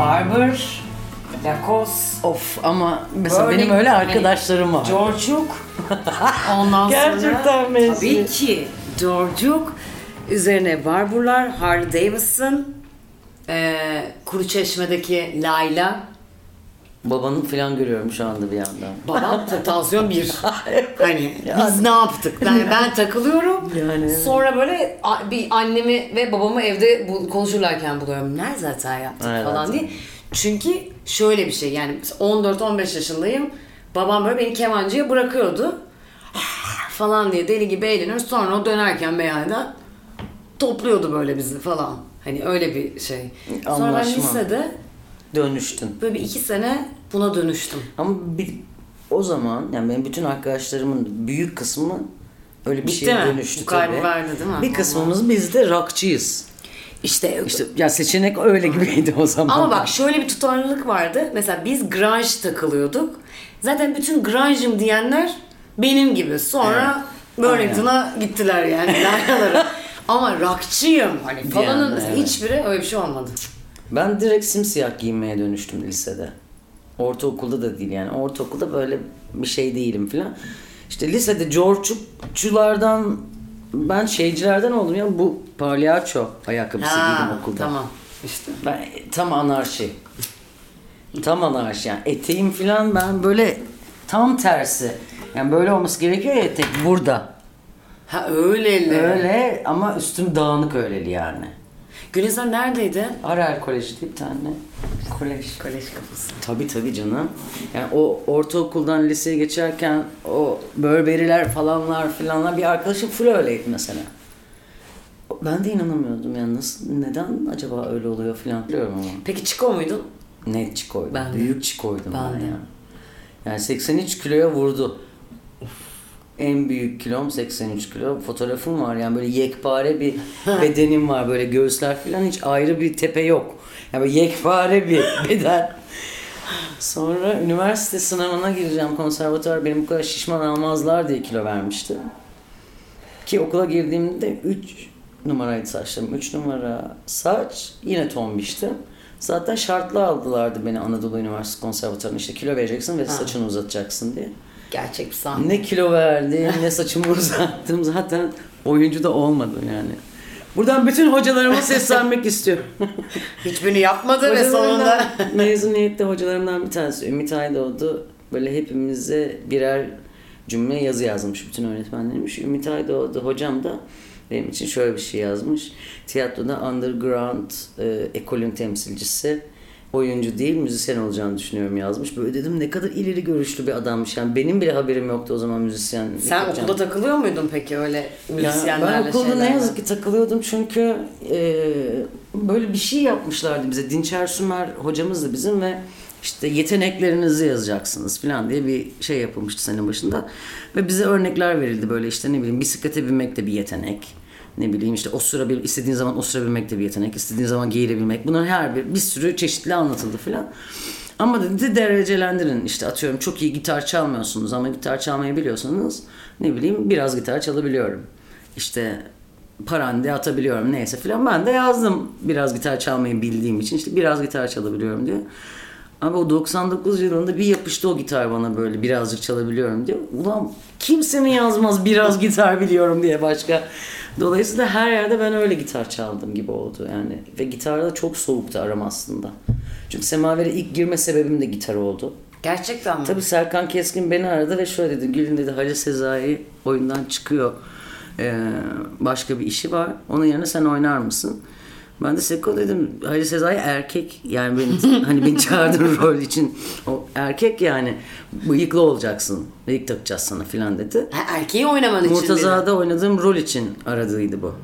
Barber, Lacoste, Of ama mesela Böyle benim öyle arkadaşlarım var. George'uk. Ondan sonra Gerçekten benziyor. tabii ki George'uk. Üzerine Barber'lar, Harley Davidson, ee, Kuru Çeşme'deki Layla. Babanı falan görüyorum şu anda bir yandan. Babam ta- tansiyon bir. hani biz ne yaptık? Yani ben takılıyorum. Yani. Sonra böyle a- bir annemi ve babamı evde bu, konuşurlarken buluyorum. Nerede hata yaptık Evet. falan diye. Çünkü şöyle bir şey yani 14-15 yaşındayım. Babam böyle beni kemancıya bırakıyordu. falan diye deli gibi eğleniyoruz. Sonra o dönerken meyhaneden topluyordu böyle bizi falan. Hani öyle bir şey. Sonra ben Anlaşma. lisede Dönüştün. böyle bir iki sene buna dönüştüm. Ama bir, o zaman yani benim bütün arkadaşlarımın büyük kısmı öyle bir Bitti şeye mi? dönüştü Bu kaybı tabii. verdi değil mi? Bir kısmımız biz de rockçıyız. İşte, İşte ya seçenek öyle gibiydi o zaman. ama bak şöyle bir tutarlılık vardı. Mesela biz grunge takılıyorduk. Zaten bütün grunge'ım diyenler benim gibi. Sonra Burlington'a gittiler yani. Laylalara. ama rockçıyım hani falanın Diyenler, evet. hiçbiri öyle bir şey olmadı. Ben direkt simsiyah giyinmeye dönüştüm lisede. Ortaokulda da değil yani. Ortaokulda böyle bir şey değilim falan. İşte lisede George'culardan ben şeycilerden oldum ya bu palyaço ayakkabısı giydim okulda. Tamam. İşte. Ben tam anarşi. Tam anarşi yani eteğim falan ben böyle tam tersi. Yani böyle olması gerekiyor ya etek burada. Ha öyleli. Öyle ama üstüm dağınık öyleli yani. Sen neredeydi? Arel Koleji diye bir tane kolej. Kolej kafası. Tabii tabii canım. Yani o ortaokuldan liseye geçerken o Burberry'ler falanlar filanlar bir arkadaşım full öyleydi mesela. Ben de inanamıyordum yani nasıl neden acaba öyle oluyor filan biliyorum ama. Peki Chico muydun? Net çikoydum. Ben de. Büyük çikoydum Ben ben, de. ya. Yani 83 kiloya vurdu. En büyük kilom 83 kilo. Fotoğrafım var yani böyle yekpare bir bedenim var. Böyle göğüsler falan hiç ayrı bir tepe yok. Yani böyle yekpare bir beden. Sonra üniversite sınavına gireceğim. Konservatuvar benim bu kadar şişman almazlar diye kilo vermişti. Ki okula girdiğimde 3 numaraydı saçlarım. 3 numara saç yine tombiştim. Zaten şartlı aldılardı beni Anadolu Üniversitesi Konservatuvarı'na. İşte kilo vereceksin ve saçını uzatacaksın diye. Gerçek bir sahne. Ne kilo verdim ne saçımı uzattım. Zaten oyuncu da olmadım yani. Buradan bütün hocalarıma seslenmek istiyorum. Hiçbirini yapmadı ve sonunda... Mezuniyette hocalarımdan bir tanesi Ümit Aydoğdu böyle hepimize birer cümle yazı yazmış bütün öğretmenlermiş. Ümit Aydoğdu hocam da benim için şöyle bir şey yazmış. Tiyatroda underground e, ekolün temsilcisi oyuncu değil müzisyen olacağını düşünüyorum yazmış. Böyle dedim ne kadar ileri görüşlü bir adammış. Yani benim bile haberim yoktu o zaman müzisyen. Sen okulda takılıyor muydun peki öyle müzisyenlerle ben okulda ne şeylerle? yazık ki takılıyordum çünkü e, böyle bir şey yapmışlardı bize. Dinçer Sümer hocamızdı bizim ve işte yeteneklerinizi yazacaksınız falan diye bir şey yapılmıştı senin başında. Ve bize örnekler verildi böyle işte ne bileyim bisiklete binmek de bir yetenek. Ne bileyim işte osurabil, istediğin zaman osurabilmek de bir yetenek. istediğin zaman giyilebilmek. Bunların her bir, bir sürü çeşitli anlatıldı falan. Ama dedi derecelendirin işte atıyorum çok iyi gitar çalmıyorsunuz ama gitar çalmayı biliyorsanız ne bileyim biraz gitar çalabiliyorum. İşte parande atabiliyorum neyse filan. Ben de yazdım biraz gitar çalmayı bildiğim için işte biraz gitar çalabiliyorum diye. Ama o 99 yılında bir yapıştı o gitar bana böyle birazcık çalabiliyorum diye. Ulan kimsenin yazmaz biraz gitar biliyorum diye başka. Dolayısıyla her yerde ben öyle gitar çaldım gibi oldu yani. Ve gitarda çok soğuktu aram aslında. Çünkü Semaver'e ilk girme sebebim de gitar oldu. Gerçekten mi? Tabii Serkan Keskin beni aradı ve şöyle dedi. Gülün dedi Halil Sezai oyundan çıkıyor. Ee, başka bir işi var. Onun yerine sen oynar mısın? Ben de Seko dedim. Halil Sezai erkek. Yani beni, hani beni çağırdın rol için. O erkek yani. Bıyıklı olacaksın. Bıyık takacağız sana filan dedi. Ha, erkeği oynaman için. Murtaza'da oynadığım rol için aradığıydı bu.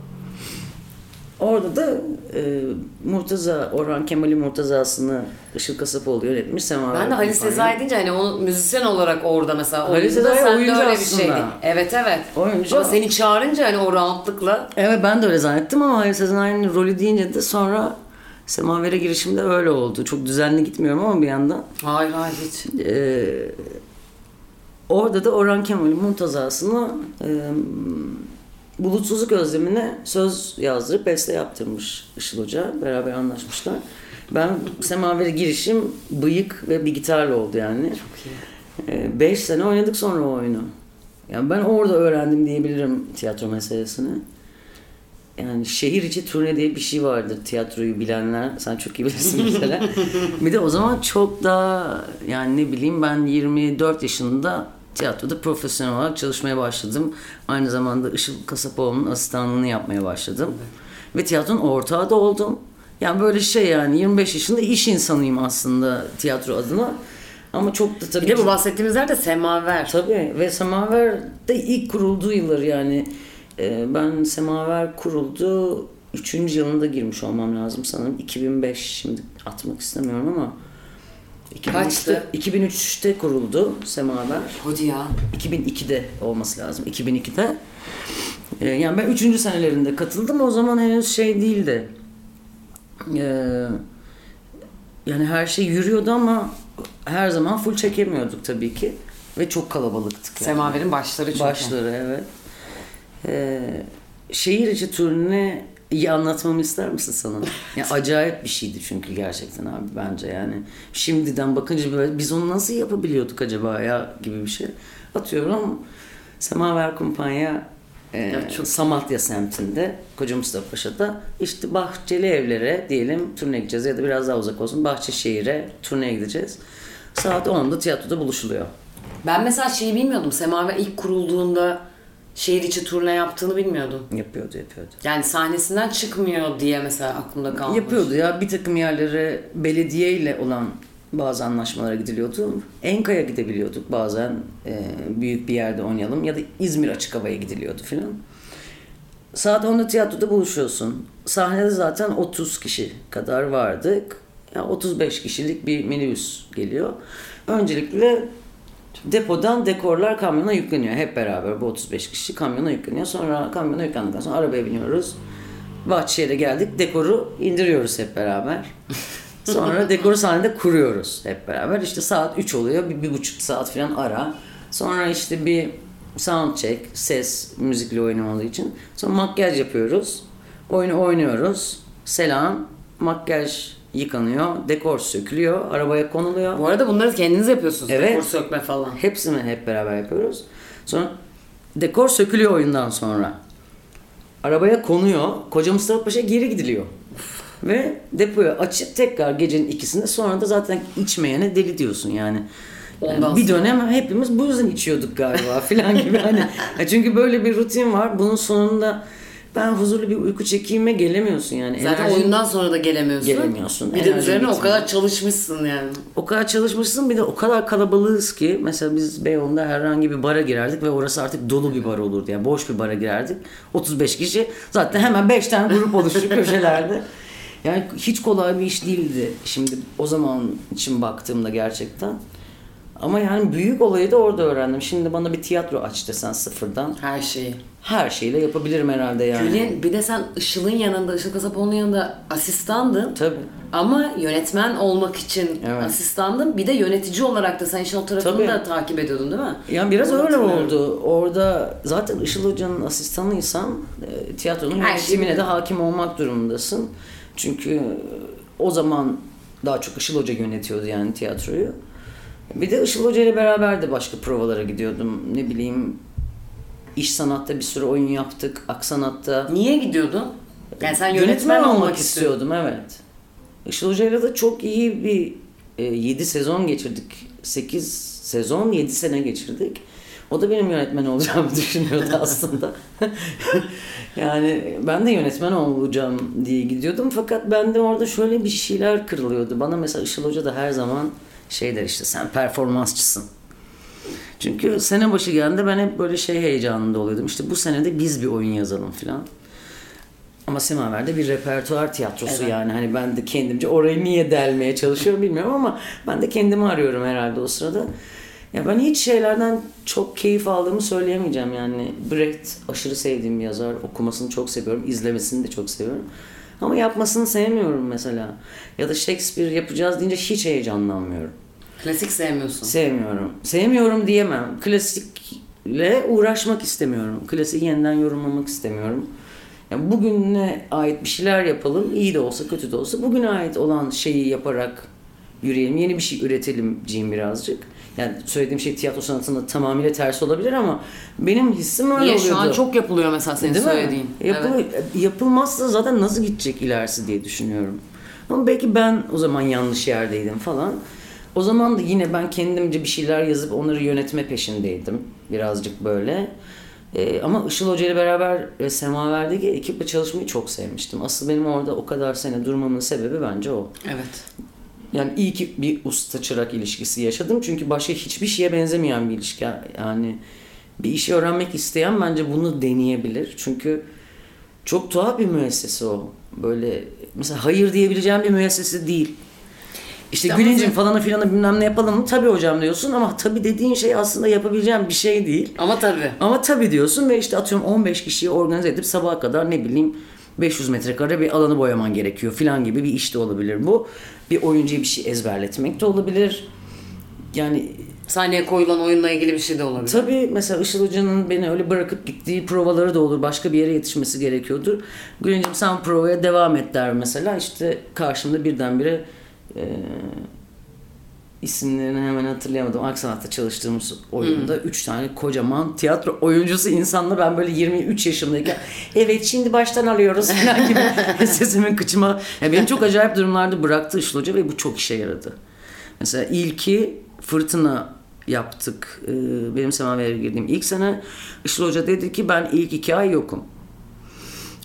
Orada da e, Murtaza, Orhan Kemal'in Murtaza'sını Işıl Kasapoğlu yönetmiş. Semaver Ben de Halil. Sezai deyince hani onu müzisyen olarak orada mesela Halil Sezai oyuncu öyle bir aslında. şeydi. Evet evet. Oyuncu. Ama seni çağırınca hani o rahatlıkla Evet ben de öyle zannettim ama Halil Sezai'nin rolü deyince de sonra Semaver'e girişimde öyle oldu. Çok düzenli gitmiyorum ama bir yandan. hayır hayır hiç. Ee, orada da Orhan Kemal'in Muntaza'sını e, bulutsuzluk özlemine söz yazdırıp beste yaptırmış Işıl Hoca. Beraber anlaşmışlar. Ben semavere girişim bıyık ve bir gitarla oldu yani. Çok iyi. 5 sene oynadık sonra o oyunu. Yani ben orada öğrendim diyebilirim tiyatro meselesini. Yani şehir içi turne diye bir şey vardır tiyatroyu bilenler. Sen çok iyi bilirsin mesela. bir de o zaman çok daha yani ne bileyim ben 24 yaşında tiyatroda profesyonel olarak çalışmaya başladım. Aynı zamanda Işıl Kasapoğlu'nun asistanlığını yapmaya başladım. Ve tiyatronun ortağı da oldum. Yani böyle şey yani 25 yaşında iş insanıyım aslında tiyatro adına. Ama çok da tabii Bir de bu bahsettiğimiz yer de Semaver. Tabii ve Semaver de ilk kurulduğu yıllar yani e, ben Semaver kuruldu 3. yılında girmiş olmam lazım sanırım 2005 şimdi atmak istemiyorum ama 2003'te, Kaçtı? 2003'te kuruldu Semaver. Hadi ya. 2002'de olması lazım. 2002'de. Ee, yani ben 3. senelerinde katıldım. O zaman henüz şey değildi. Ee, yani her şey yürüyordu ama her zaman full çekemiyorduk tabii ki. Ve çok kalabalıktık. yani. Semaver'in başları çünkü. Başları evet. Ee, şehir içi turne iyi anlatmamı ister misin sana? Ya acayip bir şeydi çünkü gerçekten abi bence yani. Şimdiden bakınca böyle biz onu nasıl yapabiliyorduk acaba ya gibi bir şey. Atıyorum Semaver Kumpanya e, Ya çok- Samatya semtinde Koca Mustafa Paşa'da işte Bahçeli Evlere diyelim turne gideceğiz ya da biraz daha uzak olsun Bahçeşehir'e turneye gideceğiz. Saat 10'da tiyatroda buluşuluyor. Ben mesela şeyi bilmiyordum. Semaver ilk kurulduğunda şehir içi turne yaptığını bilmiyordum. Yapıyordu yapıyordu. Yani sahnesinden çıkmıyor diye mesela aklımda kalmış. Yapıyordu ya bir takım yerlere belediye ile olan bazı anlaşmalara gidiliyordu. Enka'ya gidebiliyorduk bazen e, büyük bir yerde oynayalım ya da İzmir açık havaya gidiliyordu filan. Saat 10'da tiyatroda buluşuyorsun. Sahnede zaten 30 kişi kadar vardık. Ya 35 kişilik bir minibüs geliyor. Öncelikle depodan dekorlar kamyona yükleniyor. Hep beraber bu 35 kişi kamyona yükleniyor. Sonra kamyona yüklendikten sonra arabaya biniyoruz. Bahçeşehir'e geldik. Dekoru indiriyoruz hep beraber. Sonra dekoru sahnede kuruyoruz hep beraber. İşte saat 3 oluyor. Bir, bir buçuk saat falan ara. Sonra işte bir sound check, ses, müzikle oynamadığı için. Sonra makyaj yapıyoruz. Oyunu oynuyoruz. Selam. Makyaj yıkanıyor. Dekor sökülüyor. Arabaya konuluyor. Bu arada bunları kendiniz yapıyorsunuz. Evet. Dekor sökme falan. Hepsini hep beraber yapıyoruz. Sonra dekor sökülüyor oyundan sonra. Arabaya konuyor. Koca Mustafa Paşa geri gidiliyor. Ve depoyu açıp tekrar gecenin ikisinde sonra da zaten içmeyene deli diyorsun yani. Ondan bir sonra. dönem hepimiz bu yüzden içiyorduk galiba filan gibi hani. Çünkü böyle bir rutin var. Bunun sonunda ben huzurlu bir uyku çekeyime gelemiyorsun yani. Zaten Enerjin- oyundan sonra da gelemiyorsun. Gelemiyorsun. Bir de Enerjin üzerine o bitmiyor. kadar çalışmışsın yani. O kadar çalışmışsın bir de o kadar kalabalığız ki mesela biz Beyoğlu'nda herhangi bir bara girerdik ve orası artık dolu bir bar olurdu. Yani boş bir bara girerdik. 35 kişi zaten hemen 5 tane grup oluştu köşelerde. Yani hiç kolay bir iş değildi şimdi o zaman için baktığımda gerçekten. Ama yani büyük olayı da orada öğrendim. Şimdi bana bir tiyatro aç desen sıfırdan Her şeyi. her şeyle yapabilirim herhalde yani. Gül'ün bir de sen Işıl'ın yanında, Işıl Kasapoğlu'nun yanında asistandın. Tabii. Ama yönetmen olmak için Evet. asistandın. Bir de yönetici olarak da sen işin o tarafını Tabii. da takip ediyordun değil mi? Yani biraz Onu öyle oldu. Orada zaten Işıl Hoca'nın asistanıysam e, tiyatronun yönetimine de hakim olmak durumundasın. Çünkü o zaman daha çok Işıl Hoca yönetiyordu yani tiyatroyu. Bir de Işıl Hoca ile beraber de başka provalara gidiyordum. Ne bileyim iş sanatta bir sürü oyun yaptık. Aksanat'ta Niye gidiyordun? Yani sen yönetmen, yönetmen olmak olmak istiyordun. istiyordum evet. Işıl Hoca'yla da çok iyi bir 7 sezon geçirdik. 8 sezon 7 sene geçirdik. O da benim yönetmen olacağımı düşünüyordu aslında. yani ben de yönetmen olacağım diye gidiyordum. Fakat bende orada şöyle bir şeyler kırılıyordu. Bana mesela Işıl Hoca da her zaman şey der işte sen performansçısın. Çünkü sene başı geldiğinde ben hep böyle şey heyecanında oluyordum. İşte bu sene de biz bir oyun yazalım falan. Ama Semaver'de bir repertuar tiyatrosu Evet. yani hani ben de kendimce orayı niye delmeye çalışıyorum bilmiyorum ama ben de kendimi arıyorum herhalde o sırada. Ya ben hiç şeylerden çok keyif aldığımı söyleyemeyeceğim yani. Brecht aşırı sevdiğim bir yazar. Okumasını çok seviyorum. izlemesini de çok seviyorum. Ama yapmasını sevmiyorum mesela. Ya da Shakespeare yapacağız deyince hiç heyecanlanmıyorum. Klasik sevmiyorsun. Sevmiyorum. Sevmiyorum diyemem. Klasikle uğraşmak istemiyorum. Klasiği yeniden yorumlamak istemiyorum. Yani bugüne ait bir şeyler yapalım. iyi de olsa kötü de olsa bugüne ait olan şeyi yaparak yürüyelim. Yeni bir şey üretelimciyim birazcık. Yani söylediğim şey tiyatro sanatında tamamıyla tersi olabilir ama benim hissim öyle Niye oluyordu. şu an çok yapılıyor mesela senin Değil mi? söylediğin. Yapıl- Evet. Yapılmazsa zaten nasıl gidecek ilerisi diye düşünüyorum. Ama belki ben o zaman yanlış yerdeydim falan. O zaman da yine ben kendimce bir şeyler yazıp onları yönetme peşindeydim. Birazcık böyle. Ee, ama Işıl Hoca ile beraber e, Semaver'deki ekiple çalışmayı çok sevmiştim. Asıl benim orada o kadar sene durmamın sebebi bence o. Evet. Yani iyi ki bir usta çırak ilişkisi yaşadım. Çünkü başka hiçbir şeye benzemeyen bir ilişki. Yani bir işi öğrenmek isteyen bence bunu deneyebilir. Çünkü çok tuhaf bir müessese o. Böyle mesela hayır diyebileceğim bir müessese değil. İşte İşte Gülincim ama- falan filanı bilmem ne yapalım mı? Tabii hocam diyorsun ama tabii dediğin şey aslında yapabileceğim bir şey değil. Ama tabii. Ama tabii diyorsun ve işte atıyorum 15 kişiyi organize edip sabaha kadar ne bileyim 500 metrekare bir alanı boyaman gerekiyor filan gibi bir iş de olabilir bu. Bir oyuncuya bir şey ezberletmek de olabilir. Yani Sahneye koyulan oyunla ilgili bir şey de olabilir. tabii mesela Işıl Hoca'nın beni öyle bırakıp gittiği provaları da olur. Başka bir yere yetişmesi gerekiyordur. Gülincim sen provaya devam et der mesela. İşte karşımda birdenbire e, isimlerini hemen hatırlayamadım. Aksanat'ta çalıştığımız oyunda üç tane kocaman tiyatro oyuncusu insanla ben böyle 23 yaşındayken evet şimdi baştan alıyoruz falan gibi sesimin kıçıma. Yani beni çok acayip durumlarda bıraktı Işıl Hoca ve bu çok işe yaradı. Mesela ilki fırtına yaptık. Benim semaver'e girdiğim ilk sene Işıl Hoca dedi ki ben ilk iki ay yokum.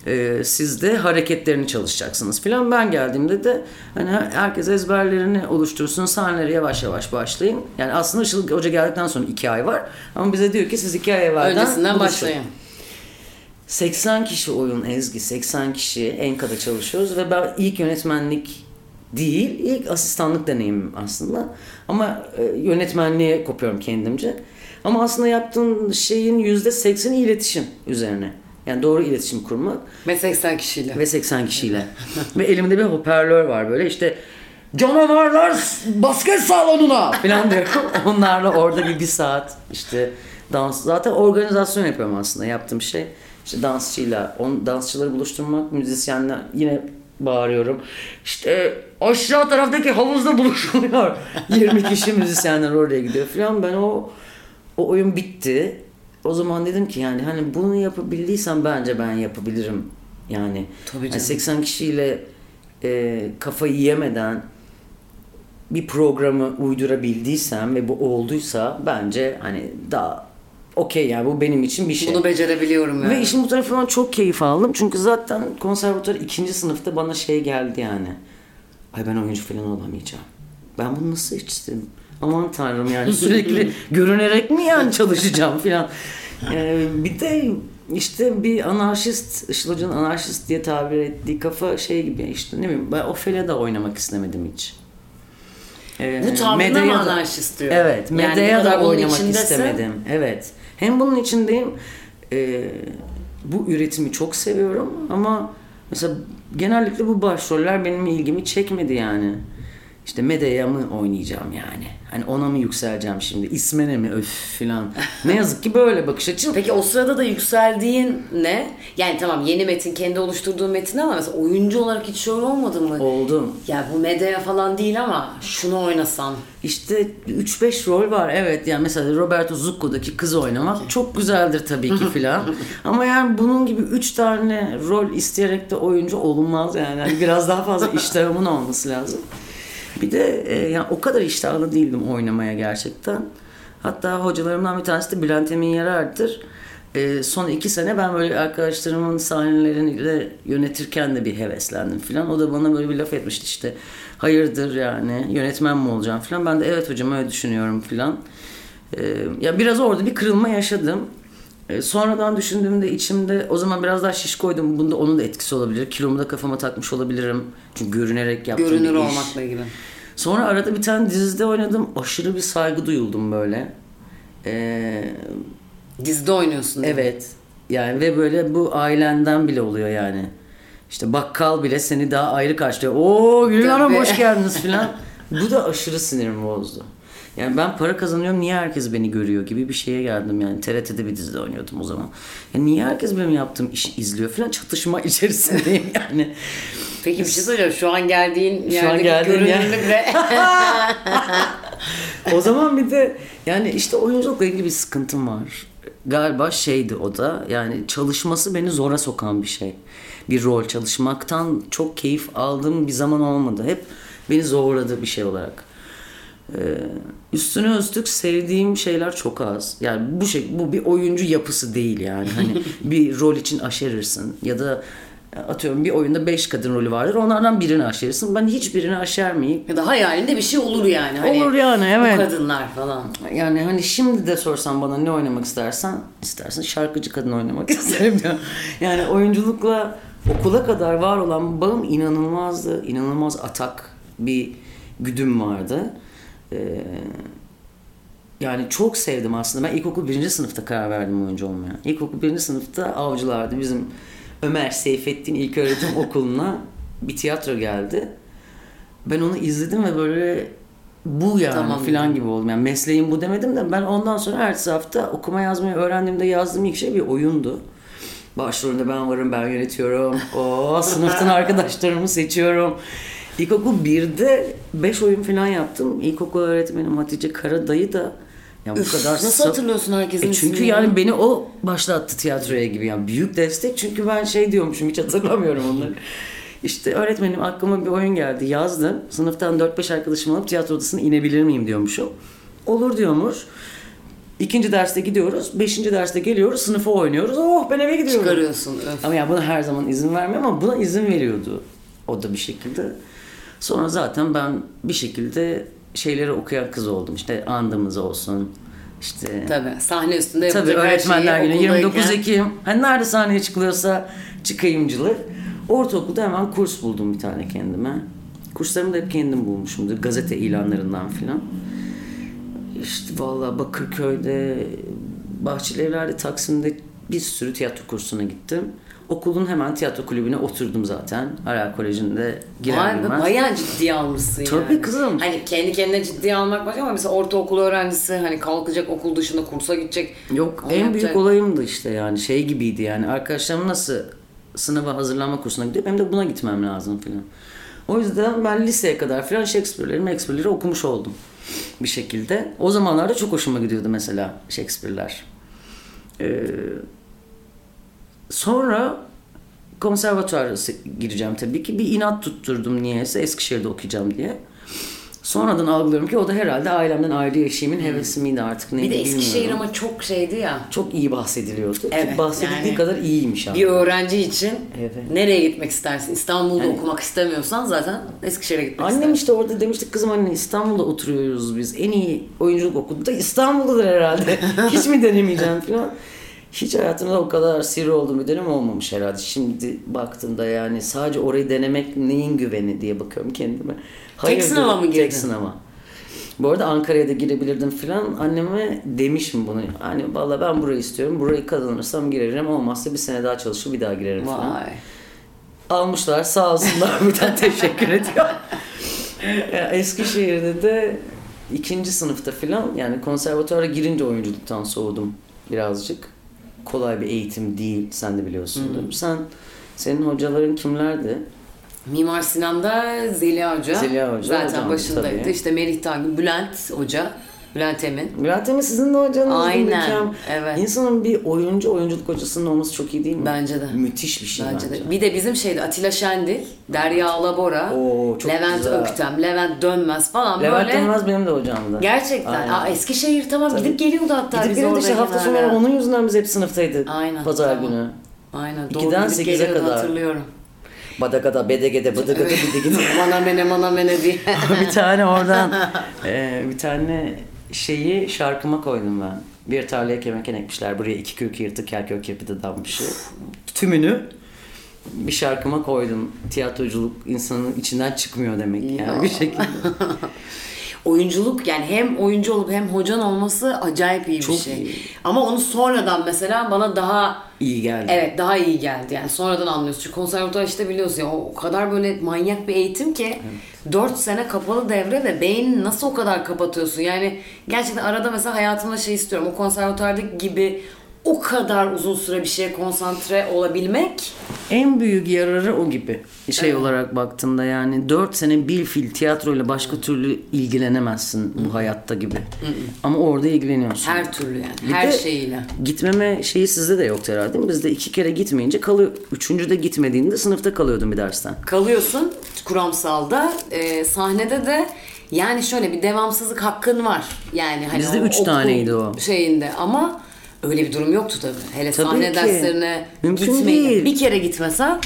Ee, siz de hareketlerini çalışacaksınız filan. Ben geldiğimde de hani herkes ezberlerini oluştursun. Sahnelere yavaş yavaş başlayın. Yani aslında Işıl Hoca geldikten sonra iki ay var. Ama bize diyor ki siz iki ay evvelden Öncesinden buluşun. başlayın. 80 kişi oyun Ezgi, 80 kişi Enka'da çalışıyoruz ve ben ilk yönetmenlik değil, ilk asistanlık deneyimim aslında. Ama e, yönetmenliğe kopuyorum kendimce. Ama aslında yaptığın şeyin %80'i iletişim üzerine. Yani doğru iletişim kurmak Ve 80 kişiyle. ve 80 kişiyle. ve elimde bir hoparlör var böyle işte canavarlar basket salonuna falan diyor. Onlarla orada bir, bir saat işte dans. Zaten organizasyon yapıyorum aslında yaptığım şey. İşte dansçıyla, on, dansçıları buluşturmak, müzisyenler yine bağırıyorum. İşte aşağı taraftaki havuzda buluşuluyor. 20 kişi müzisyenler oraya gidiyor falan. Ben o o oyun bitti. O zaman dedim ki yani hani bunu yapabildiysem bence ben yapabilirim. Yani, Tabii yani canım. 80 kişiyle e, kafayı yemeden bir programı uydurabildiysem ve bu olduysa bence hani daha okey yani bu benim için bir şey. Bunu becerebiliyorum yani. Ve işin bu tarafından çok keyif aldım. Çünkü zaten konservatuar ikinci sınıfta bana şey geldi yani. Ay ben oyuncu falan olamayacağım. Ben bunu nasıl istedim? Aman tanrım yani sürekli görünerek mi yani çalışacağım falan. Ee, bir de işte bir anarşist, Işıl Hoca'nın anarşist diye tabir ettiği kafa şey gibi işte ne bileyim ben Ophelia'da oynamak istemedim hiç. Ee, Bu tavrına mı anarşist diyor? Evet, medyaya da oynamak içindesin. istemedim. Evet. Hem bunun içindeyim. e, bu üretimi çok seviyorum ama mesela genellikle bu başroller benim ilgimi çekmedi yani. İşte medyaya mı oynayacağım yani? Hani ona mı yükseleceğim şimdi? İsmene mi? Öf filan. Ne yazık ki böyle bakış açım. Peki o sırada da yükseldiğin ne? Yani tamam yeni metin, kendi oluşturduğun metin ama mesela oyuncu olarak hiç şöyle olmadı mı? Oldum. Ya bu medyaya falan değil ama şunu oynasan. İşte 3-5 rol var evet yani mesela Roberto Zucco'daki kızı oynamak çok güzeldir tabii ki filan. Ama yani bunun gibi 3 tane rol isteyerek de oyuncu olunmaz yani. Yani biraz daha fazla iştahımın olması lazım. Bir de e, yani o kadar iştahlı değildim oynamaya gerçekten. Hatta hocalarımdan bir tanesi de Bülent Emin Yarar'dır. E, son iki sene ben böyle arkadaşlarımın sahneleriyle yönetirken de bir heveslendim filan. O da bana böyle bir laf etmişti işte. Hayırdır yani yönetmen mi olacağım filan. Ben de evet hocam öyle düşünüyorum filan. E, ya biraz orada bir kırılma yaşadım. E, sonradan düşündüğümde içimde o zaman biraz daha şiş koydum. Bunda onun da etkisi olabilir. Kilomu da kafama takmış olabilirim. Çünkü görünerek yaptığım Görünür bir iş. olmakla ilgili. Sonra arada bir tane dizide oynadım. Aşırı bir saygı duyuldum böyle. Ee, Dizide oynuyorsun. değil mi? evet. Yani ve böyle bu ailenden bile oluyor yani. İşte bakkal bile seni daha ayrı karşılıyor. Oo Gülün Hanım Tabii. hoş geldiniz filan. bu da aşırı sinirimi bozdu. Yani ben para kazanıyorum niye herkes beni görüyor gibi bir şeye geldim yani. TRT'de bir dizide oynuyordum o zaman. Yani niye herkes benim yaptığım işi izliyor falan çatışma içerisindeyim yani. Peki bir şey söyleyeceğim. Şu an geldiğin Şu yerdeki geldiğim yer- görünümlük ve o zaman bir de yani işte oyunculukla ilgili bir sıkıntım var. Galiba şeydi o da yani çalışması beni zora sokan bir şey. Bir rol çalışmaktan çok keyif aldığım bir zaman olmadı. Hep beni zorladı bir şey olarak. Ee, üstüne üstlük sevdiğim şeyler çok az. Yani bu şey bu bir oyuncu yapısı değil yani. Hani bir rol için aşerirsin ya da atıyorum bir oyunda 5 kadın rolü vardır. Onlardan birini aşerirsin. Ben hiçbirini aşermeyip ya da hayalinde bir şey olur yani. Hani Olur yani, evet. Bu kadınlar falan. yani hani şimdi de sorsan bana ne oynamak istersen istersen şarkıcı kadın oynamak isterim diyor. Yani oyunculukla okula kadar var olan bağım inanılmazdı. İnanılmaz atak bir güdüm vardı. Ee, yani çok sevdim aslında. Ben ilkokul birinci sınıfta karar verdim oyuncu olmaya. İlkokul birinci sınıfta avcılardı. Bizim Ömer Seyfettin İlköğretim Okulu'na bir tiyatro geldi. Ben onu izledim ve böyle bu yani Tamam. filan gibi oldum. Yani mesleğim bu demedim de ben ondan sonra ertesi hafta okuma yazmayı öğrendiğimde yazdığım ilk şey bir oyundu. Başrolünde ben varım, ben yönetiyorum. O sınıftan arkadaşlarımı seçiyorum. İlkokul 1'de 5 oyun falan yaptım. İlkokul öğretmenim Hatice Karadayı da ya bu Üf, kadar nasıl hatırlıyorsun herkesin E çünkü ismini yani ya? beni o başlattı tiyatroya gibi yani büyük destek çünkü ben şey diyormuşum hiç hatırlamıyorum onları. İşte öğretmenim aklıma bir oyun geldi yazdım. Sınıftan 4-5 arkadaşımı alıp tiyatro odasına inebilir miyim diyormuşum. Olur diyormuş. İkinci derste gidiyoruz. Beşinci derste geliyoruz. Sınıfa oynuyoruz. Oh ben eve gidiyorum. Çıkarıyorsun. Öf. Ama ya buna her zaman izin vermiyor ama buna izin veriyordu. O da bir şekilde. Sonra zaten ben bir şekilde şeyleri okuyan kız oldum. İşte andımız olsun. İşte Tabii. Sahne üstünde Tabii yapacak her öğretmenler şeyi günü 29 okuldayken- Ekim. Hani nerede sahneye çıkılıyorsa çıkayımcılık. Ortaokulda hemen kurs buldum bir tane kendime. Kurslarımı da hep kendim bulmuşumdur. Gazete ilanlarından filan. İşte vallahi Bakırköy'de, Bahçeli Evler'de, Taksim'de bir sürü tiyatro kursuna gittim. Okulun hemen tiyatro kulübüne oturdum zaten. Aral Koleji'nde girer Vay be, girmez. bayağı ciddiye almışsın Tabii yani. kızım. Hani kendi kendine ciddiye almak başka ama mesela ortaokul öğrencisi hani kalkacak okul dışında kursa gidecek. Yok Onu en yapacak. büyük olayımdı işte yani şey gibiydi yani arkadaşlarım nasıl sınava hazırlanma kursuna gidiyor benim de buna gitmem lazım filan. O yüzden ben liseye kadar filan Shakespeare'leri, Shakespeare'leri okumuş oldum bir şekilde. O zamanlarda çok hoşuma gidiyordu mesela Shakespeare'ler. Ee, sonra konservatuara se- gireceğim tabii ki. Bir inat tutturdum niyeyse Eskişehir'de okuyacağım diye. Sonradan algılıyorum ki o da herhalde ailemden ayrı yaşayımın hevesi miydi artık neydi Bir de Eskişehir bilmiyorum. ama çok şeydi ya. Çok iyi bahsediliyordu. Evet, bahsedildiği yani kadar iyiymiş abi. Bir öğrenci için Evet. nereye gitmek istersin? İstanbul'da Yani- okumak istemiyorsan zaten Eskişehir'e gitmek Annem istersin. işte orada demiştik kızım anne İstanbul'da oturuyoruz biz. En iyi oyunculuk okulu da İstanbul'dadır herhalde. Hiç mi denemeyeceğim falan. Hiç hayatımda o kadar sivri olduğum bir dönem olmamış herhalde. Şimdi baktığımda yani sadece orayı denemek neyin güveni diye bakıyorum kendime. Hayırdır, sınava mı girdin? Tek sınava. Bu arada Ankara'ya da girebilirdim falan. Anneme demişim bunu. Hani valla ben burayı istiyorum. Burayı kazanırsam girerim. Olmazsa bir sene daha çalışıp bir daha girerim falan. Vay. Almışlar sağ olsunlar tane teşekkür ediyor. Ya Eskişehir'de de ikinci sınıfta falan yani konservatuara girince oyunculuktan soğudum birazcık. Kolay bir eğitim değil sen de biliyorsundur. Sen senin hocaların kimlerdi? Mimar Sinan'da Zeliha Hoca. Zeliha Hoca Zaten hocam, başındaydı. tabii. İşte Merih Tagin, Bülent Hoca. Bülent Emin. Murat Emin sizin de hocanız. Aynen, mükemmel. evet. İnsanın bir oyuncu oyunculuk hocasının olması çok iyi değil mi? Bence de. Müthiş bir şey bence. Bence de. Bir de bizim şeydi Atilla Şendil, Derya Alabora, Oo, çok Levent güzel. Öktem, Levent Dönmez falan Levent böyle. Dönmez benim de hocamdı. Gerçekten. Aynen. Aa, Eskişehir tamam gidip geliyordu hatta Gidip biz gelince orada işte hafta genelde. sonları onun yüzünden biz hep sınıftaydık. Aynen, Pazar tamam. günü. Aynen. Doğru İkiden gidip sekize geliyordu, kadar. hatırlıyorum. Badagada, bedegede, bıdıgıdı, bidigidi. Mana mene mana mene diye. bir tane oradan e, bir tane şeyi şarkıma koydum ben. Bir tarlaya kemenken ekmişler. Buraya iki kök yırtık, her kök kirpi dammışı. Tümünü bir şarkıma koydum. Tiyatroculuk insanın içinden çıkmıyor demek yani Ya. bir şekilde. oyunculuk yani hem oyuncu olup hem hocan olması acayip iyi bir Çok şey. iyi. Ama onu sonradan mesela bana daha İyi geldi. Evet daha iyi geldi yani sonradan anlıyorsun. Çünkü konservatuvar işte biliyorsun ya o kadar böyle manyak bir eğitim ki 4 sene kapalı devre ve beynini nasıl o kadar kapatıyorsun? Yani gerçekten arada mesela hayatımda şey istiyorum o konservatuvardaki gibi o kadar uzun süre bir şeye konsantre olabilmek En büyük yararı o gibi. Şey Evet. olarak baktığında yani 4 sene bir fil tiyatroyla başka türlü ilgilenemezsin bu hayatta gibi. Ama orada ilgileniyorsun. her türlü yani Bir her şeyiyle. Gitmeme şeyi sizde de yoktu herhalde değil mi? Bizde iki kere gitmeyince kalıyor. Üçüncü de gitmediğinde sınıfta kalıyordun bir dersten. kalıyorsun kuramsalda e, sahnede de yani şöyle bir devamsızlık hakkın var yani hani Bizde o üç okul taneydi o. şeyinde ama öyle bir durum yoktu tabii hele Tabii sahne ki. derslerine Mümkün gitmeyin değil. bir kere gitmesen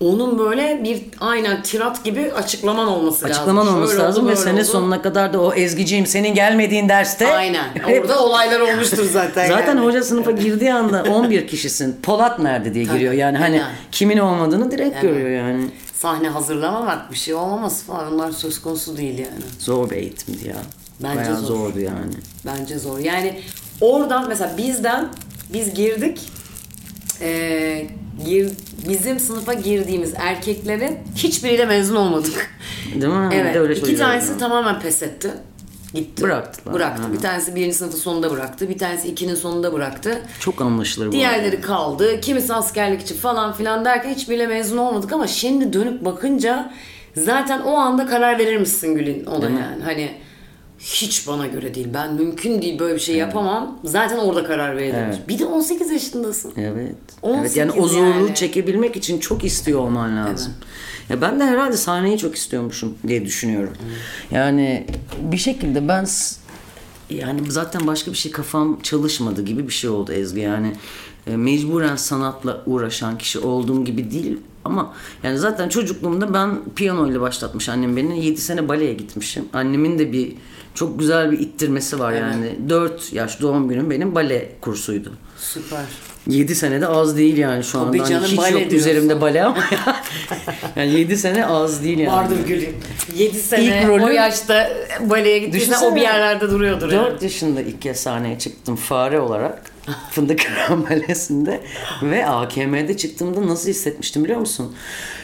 onun böyle bir aynen tirat gibi açıklaman olması lazım. Açıklaman olması Şöyle oldu, lazım ve böyle sene oldu. sonuna kadar da o Ezgi'ciğim senin gelmediğin derste aynen orada olaylar olmuştur zaten Zaten yani. hoca sınıfa girdiği anda 11 kişisin. Polat nerede diye giriyor. Yani hani Aynen. kimin olmadığını direkt Aynen. görüyor yani. sahne hazırlamamak bir şey olmaması falan onlar söz konusu değil yani. Zor bir eğitimdi ya. Bence Bayağı zor. zordu yani. Bence zor. Yani oradan mesela bizden biz girdik. Ee, gir, bizim sınıfa girdiğimiz erkeklerin hiçbiriyle mezun olmadık. Değil mi? Bir de evet. öyle iki tanesi var. tamamen pes etti. Gitti. Bıraktılar. Bıraktı. Ha. Bir tanesi birinci sınıfın sonunda bıraktı. Bir tanesi ikinin sonunda bıraktı. Çok anlaşılır bu. Diğerleri kaldı. Kimisi askerlik için falan filan derken hiçbiriyle mezun olmadık ama şimdi dönüp bakınca zaten o anda karar verir misin Gül'ün ona yani. Hani hiç bana göre değil. Ben mümkün değil böyle bir şey yapamam. Zaten orada karar verilir. Evet. Bir de 18 yaşındasın. Evet. 18 evet yani o zorluğu yani. çekebilmek için çok istiyor olman lazım. Ya ben de herhalde sahneyi çok istiyormuşum diye düşünüyorum. Yani bir şekilde ben yani zaten başka bir şey kafam çalışmadı gibi bir şey oldu Ezgi yani. E, Mecburen sanatla uğraşan kişi olduğum gibi değil ama yani zaten çocukluğumda ben piyano ile başlatmış annem beni. 7 sene baleye gitmişim. Annemin de bir çok güzel bir ittirmesi var yani. 4 yaş doğum günüm benim bale kursuydu. Süper. 7 sene de az değil yani şu anda. Tabii Hani canım, hiç bale yok diyorsun. üzerimde bale ama yani 7 sene az değil yani. Vardır Gül'ün. 7 sene İlk rolü- o yaşta baleye Düşünsene. o bir yerlerde duruyordur. 4 yani. yaşında ilk kez sahneye çıktım fare olarak. Fındık Kıran Balesi'nde ve AKM'de çıktığımda nasıl hissetmiştim biliyor musun?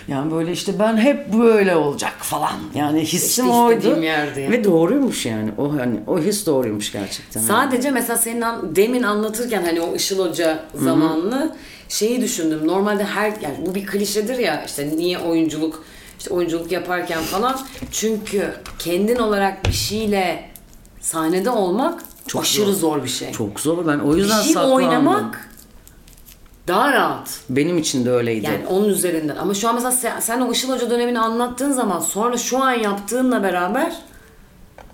Yani böyle işte ben hep böyle olacak falan. Yani hissim İşte oydu. yerde yani. Ve doğruymuş yani. O hani o his doğruymuş gerçekten. Sadece mesela senin an- demin anlatırken hani o Işıl Hoca zamanını şeyi düşündüm. Normalde her yani bu bir klişedir ya işte niye oyunculuk işte oyunculuk yaparken falan çünkü kendin olarak bir şeyle sahnede olmak Çok aşırı zor. zor. bir şey. Çok zor. Ben o bir yüzden şey saklandım. oynamak daha rahat. benim için de öyleydi. Yani onun üzerinden. Ama şu an mesela sen, sen o Işıl Hoca dönemini anlattığın zaman sonra şu an yaptığınla beraber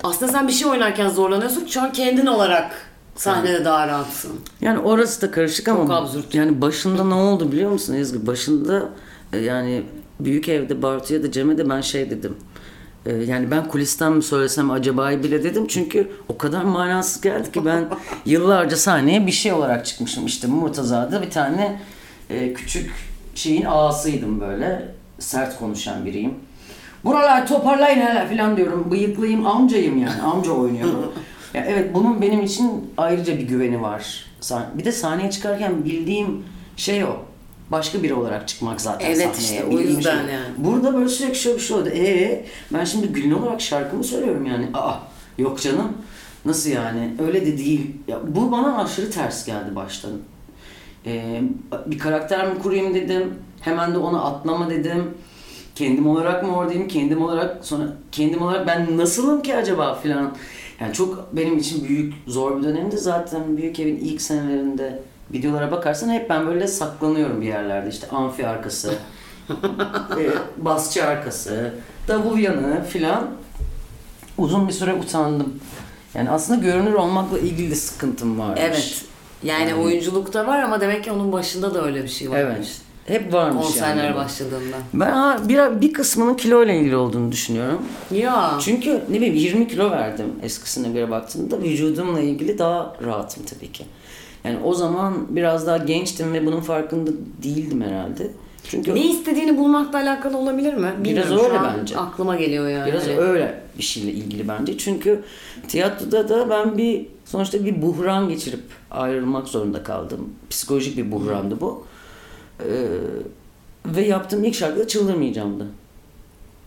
aslında sen bir şey oynarken zorlanıyorsun. Şu an kendin olarak sahnede daha rahatsın. Yani orası da karışık ama absürt. yani başında ne oldu biliyor musun Ezgi? Başında e, yani büyük evde Bartu'ya da Cem'e de ben şey dedim. E, Yani ben kulisten mi söylesem acaba bile dedim. Çünkü o kadar manasız geldi ki ben yıllarca sahneye bir şey olarak çıkmışım. İşte Murtaza'da bir tane e, küçük şeyin ağasıydım böyle. Sert konuşan biriyim. Buralar toparlayın hele falan diyorum. Bıyıklıyım amcayım yani. Amca oynuyorum. ya evet bunun benim için ayrıca bir güveni var. Bir de sahneye çıkarken bildiğim şey o. Başka biri olarak çıkmak zaten Evet sahneye. işte, o Bildiğim yüzden şey. yani. Burada böyle sürekli şöyle bir şey oldu. Ee, ben şimdi Gülün olarak şarkımı söylüyorum yani. Aa yok canım. Nasıl yani? Öyle de değil. Ya, bu bana aşırı ters geldi baştan. Ee, bir karakter mi kurayım dedim. Hemen de ona atlama dedim. Kendim olarak mı oradayım? Kendim olarak sonra kendim olarak ben nasılım ki acaba filan. Yani çok benim için büyük zor bir dönemdi zaten büyük evin ilk senelerinde videolara bakarsan hep ben böyle saklanıyorum bir yerlerde işte amfi arkası, e, basçı arkası, davul yanı filan. Uzun bir süre utandım. Yani aslında görünür olmakla ilgili sıkıntım varmış. Evet. Yani, oyunculukta var ama demek ki onun başında da öyle bir şey varmış. Evet. Hep varmış Konserler yani. başladığında. Ben ha, bir, bir kısmının kilo ile ilgili olduğunu düşünüyorum. Ya. Çünkü ne bileyim 20 kilo verdim eskisine göre baktığımda vücudumla ilgili daha rahatım tabii ki. Yani o zaman biraz daha gençtim ve bunun farkında değildim herhalde. Çünkü Ne istediğini bulmakla alakalı olabilir mi? Bilmiyorum, öyle şu an bence. Aklıma geliyor yani. Biraz öyle bir şeyle ilgili bence. Çünkü tiyatroda da ben bir sonuçta bir buhran geçirip ayrılmak zorunda kaldım. Psikolojik bir buhrandı bu. Ee, ve yaptığım ilk şarkı da Çıldırmayacağım'dı.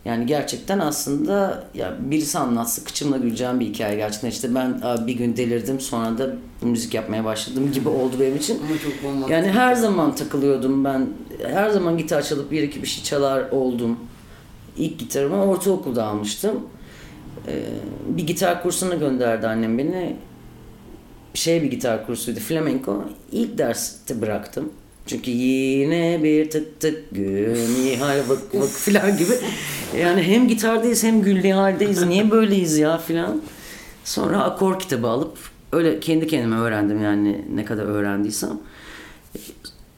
Yani gerçekten aslında ya birisi anlatsa kıçımla güleceğim bir hikaye gerçekten işte ben "Aa, bir gün delirdim sonra da müzik yapmaya başladım gibi oldu benim için. Ama çok bomba. Yani her zaman takılıyordum ben. Her zaman gitar çalıp bir iki bir şey çalar oldum. İlk gitarımı ortaokulda almıştım. Ee, bir gitar kursuna gönderdi annem beni. Şey bir gitar kursuydu flamenco. İlk derste bıraktım. Çünkü yine bir tık tık gün nihal vık vık filan gibi. Yani hem gitardayız hem gül nihaldeyiz. Niye böyleyiz ya filan. Sonra akor kitabı alıp öyle kendi kendime öğrendim yani ne kadar öğrendiysem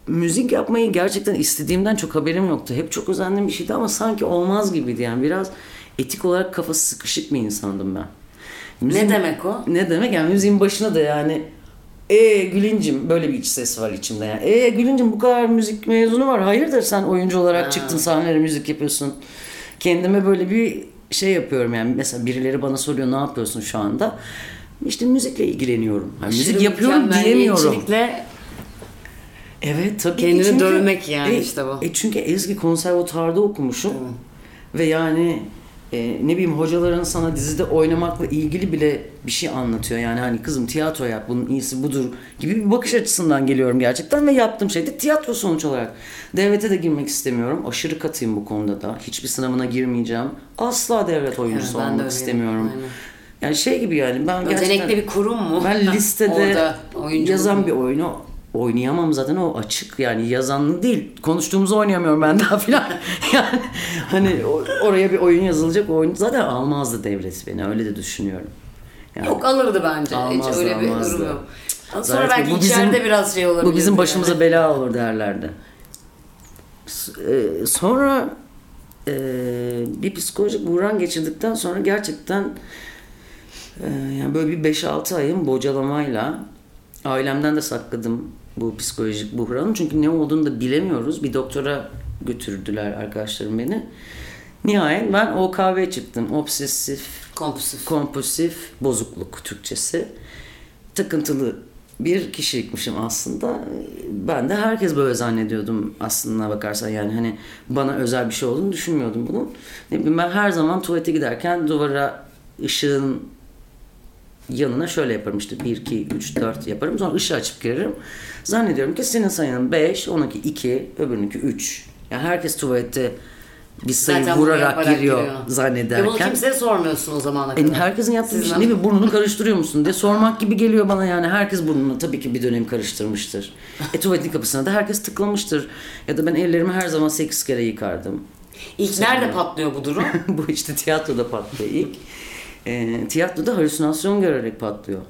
müzik yapmayı gerçekten istediğimden çok haberim yoktu. Hep çok özendiğim bir şeydi ama sanki olmaz gibiydi yani biraz etik olarak kafası sıkışık bir insandım ben. Ne demek o? Ne demek yani müziğin başına da yani e Gülüncüm böyle bir iç ses var içimde yani. E Gülüncüm bu kadar müzik mezunu var. Hayırdır sen oyuncu olarak Ha. çıktın sahnelere müzik yapıyorsun. Kendime böyle bir şey yapıyorum yani mesela birileri bana soruyor ne yapıyorsun şu anda? İşte müzikle ilgileniyorum. Yani müzik yapıyorum diyemiyorum. Evet tabii Kendini çünkü- dövmek yani e, işte bu. E çünkü Ezgi konservatuarda okumuşum. Ve yani e, ne bileyim hocaların sana dizide oynamakla ilgili bile bir şey anlatıyor. Yani hani kızım tiyatro yap bunun iyisi budur gibi bir bakış açısından geliyorum gerçekten ve yaptığım şey de tiyatro sonuç olarak. Devlete de girmek istemiyorum. Aşırı katıyım bu konuda da. Hiçbir sınavına girmeyeceğim. Asla devlet oyuncusu de olmak istemiyorum. Aynen. Yani şey gibi yani ben gerçekten... özellikle bir kurum mu? Ben listede yazan bir oyunu oynayamam zaten o açık yani yazanlı değil. Konuştuğumuzu oynayamıyorum ben daha filan. yani hani oraya bir oyun yazılacak o oyun zaten almazdı devlet beni öyle de düşünüyorum. Yani Yok alırdı bence. Almazdı, Hiç öyle bir almazdı. durum yok. Sonra Zaten belki bu bizim- içeride biraz şey olabilir. bu bizim başımıza bela olur derlerdi. E, sonra e, bir psikolojik buhran geçirdikten sonra gerçekten e, yani böyle bir 5-6 ayın bocalamayla ailemden de sakladım bu psikolojik buhranı. Çünkü ne olduğunu da bilemiyoruz. Bir doktora götürdüler arkadaşlarım beni. Nihayet ben OKB çıktım. Obsesif Kompulsif. kompulsif bozukluk Türkçesi. Takıntılı bir kişilikmişim aslında. Ben de herkes böyle zannediyordum aslında bakarsan yani hani bana özel bir şey olduğunu düşünmüyordum bunun. Ne bileyim ben her zaman tuvalete giderken duvara ışığın yanına şöyle yaparım işte 1, 2, 3, 4 yaparım. Sonra ışığı açıp girerim. Zannediyorum ki senin sayının 5, onunki 2, öbürününki 3. Yani herkes tuvalette bir sayı Zaten vurarak giriyor, giriyor. zannederken. Ve bunu kimseye sormuyorsun o zamana E, kadar. herkesin yaptığı bir şey değil mi? Burnunu karıştırıyor musun diye sormak gibi geliyor bana yani. Herkes burnunu tabii ki bir dönem karıştırmıştır. E tuvaletin kapısına da herkes tıklamıştır. Ya da ben ellerimi her zaman 8 kere yıkardım. İlk nerede patlıyor bu durum? Bu işte tiyatroda patlıyor ilk. E, tiyatroda halüsinasyon görerek patlıyor.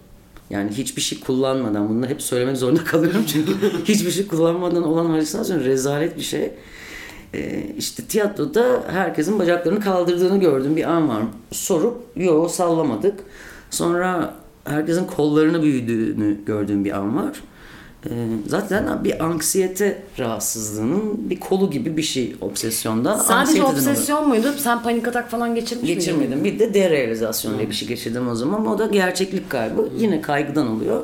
Yani hiçbir şey kullanmadan, bunu hep söylemek zorunda kalıyorum çünkü hiçbir şey kullanmadan olan halüsinasyon rezalet bir şey. Ee, işte tiyatroda herkesin bacaklarını kaldırdığını gördüm bir an var. Sorup yo sallamadık. Sonra herkesin kollarını büyüdüğünü gördüğüm bir an var. Ee, zaten bir anksiyete rahatsızlığının bir kolu gibi bir şey obsesyonda. Sadece obsesyon muydu? Sen panik atak falan geçirmiş miydin? Geçirmedim. Bir de derealizasyon diye bir şey geçirdim o zaman. O da gerçeklik kaybı. Yine kaygıdan oluyor.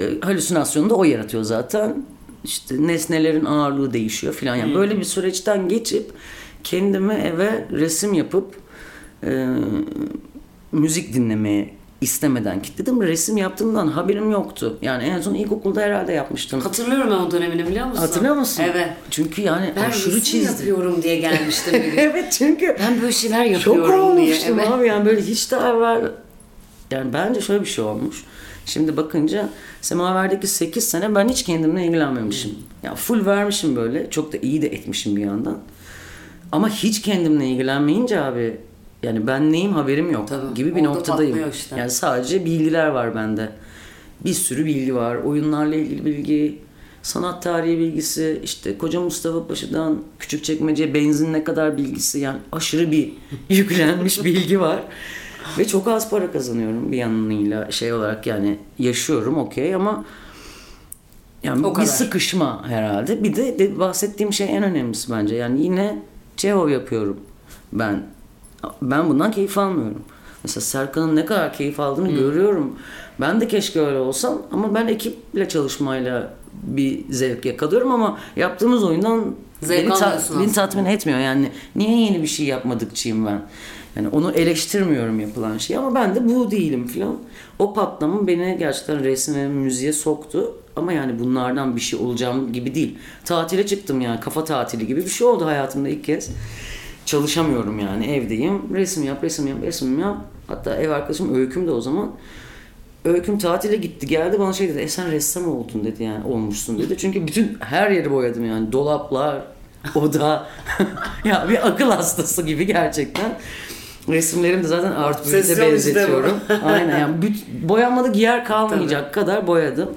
E, halüsinasyonu da o yaratıyor zaten. İşte nesnelerin ağırlığı değişiyor filan. Yani böyle bir süreçten geçip kendime eve resim yapıp e, müzik dinlemeye istemeden kilitledim. Resim yaptığımdan haberim yoktu. Yani en son ilkokulda herhalde yapmıştım. Hatırlıyorum ben o dönemini biliyor musun? Hatırlıyor musun? Evet. Çünkü yani Ben aşırı çizdim. yapıyorum diye gelmiştim evet çünkü Ben böyle şeyler yapıyorum diye. olmuştum Evet. abi yani böyle hiç daha evvel yani bence şöyle bir şey olmuş. Şimdi bakınca Semaver'deki 8 sene ben hiç kendimle ilgilenmemişim. Ya full vermişim böyle. Çok da iyi de etmişim bir yandan. Ama hiç kendimle ilgilenmeyince abi yani ben neyim haberim yok Tabii, gibi bir noktadayım. işte. Yani sadece bilgiler var bende. Bir sürü bilgi var. Oyunlarla ilgili bilgi, sanat tarihi bilgisi, işte Koca Mustafa Paşa'dan Küçükçekmece benzin ne kadar bilgisi yani aşırı bir yüklenmiş bilgi var. Ve çok az para kazanıyorum bir yanıyla şey olarak yani yaşıyorum okey ama Yani O bir kadar. sıkışma herhalde. Bir de, de bahsettiğim şey en önemlisi bence. Yani yine Çehov yapıyorum ben. Ben bundan keyif almıyorum. Mesela Serkan'ın ne kadar keyif aldığını görüyorum. Ben de keşke öyle olsam ama ben ekiple çalışmayla bir zevk yakalıyorum ama yaptığımız oyundan Zevk beni, ta- beni tatmin etmiyor. Yani niye yeni bir şey yapmadıkçıyım ben? Yani onu eleştirmiyorum yapılan şeyi ama ben de bu değilim filan. O patlama beni gerçekten resim ve müziğe soktu. Ama yani bunlardan bir şey olacağım gibi değil. Tatile çıktım yani kafa tatili gibi bir şey oldu hayatımda ilk kez. Çalışamıyorum yani evdeyim. Resim yap, resim yap, resim yap. Hatta ev arkadaşım Öyküm de o zaman. Öyküm tatile gitti geldi bana şey dedi. E sen ressam oldun dedi yani olmuşsun dedi. Çünkü bütün her yeri boyadım yani. Dolaplar, oda. ya bir akıl hastası gibi gerçekten. Resimlerim de zaten Art bu. benzetiyorum. Aynen yani büt- boyanmadık yer kalmayacak kadar boyadım.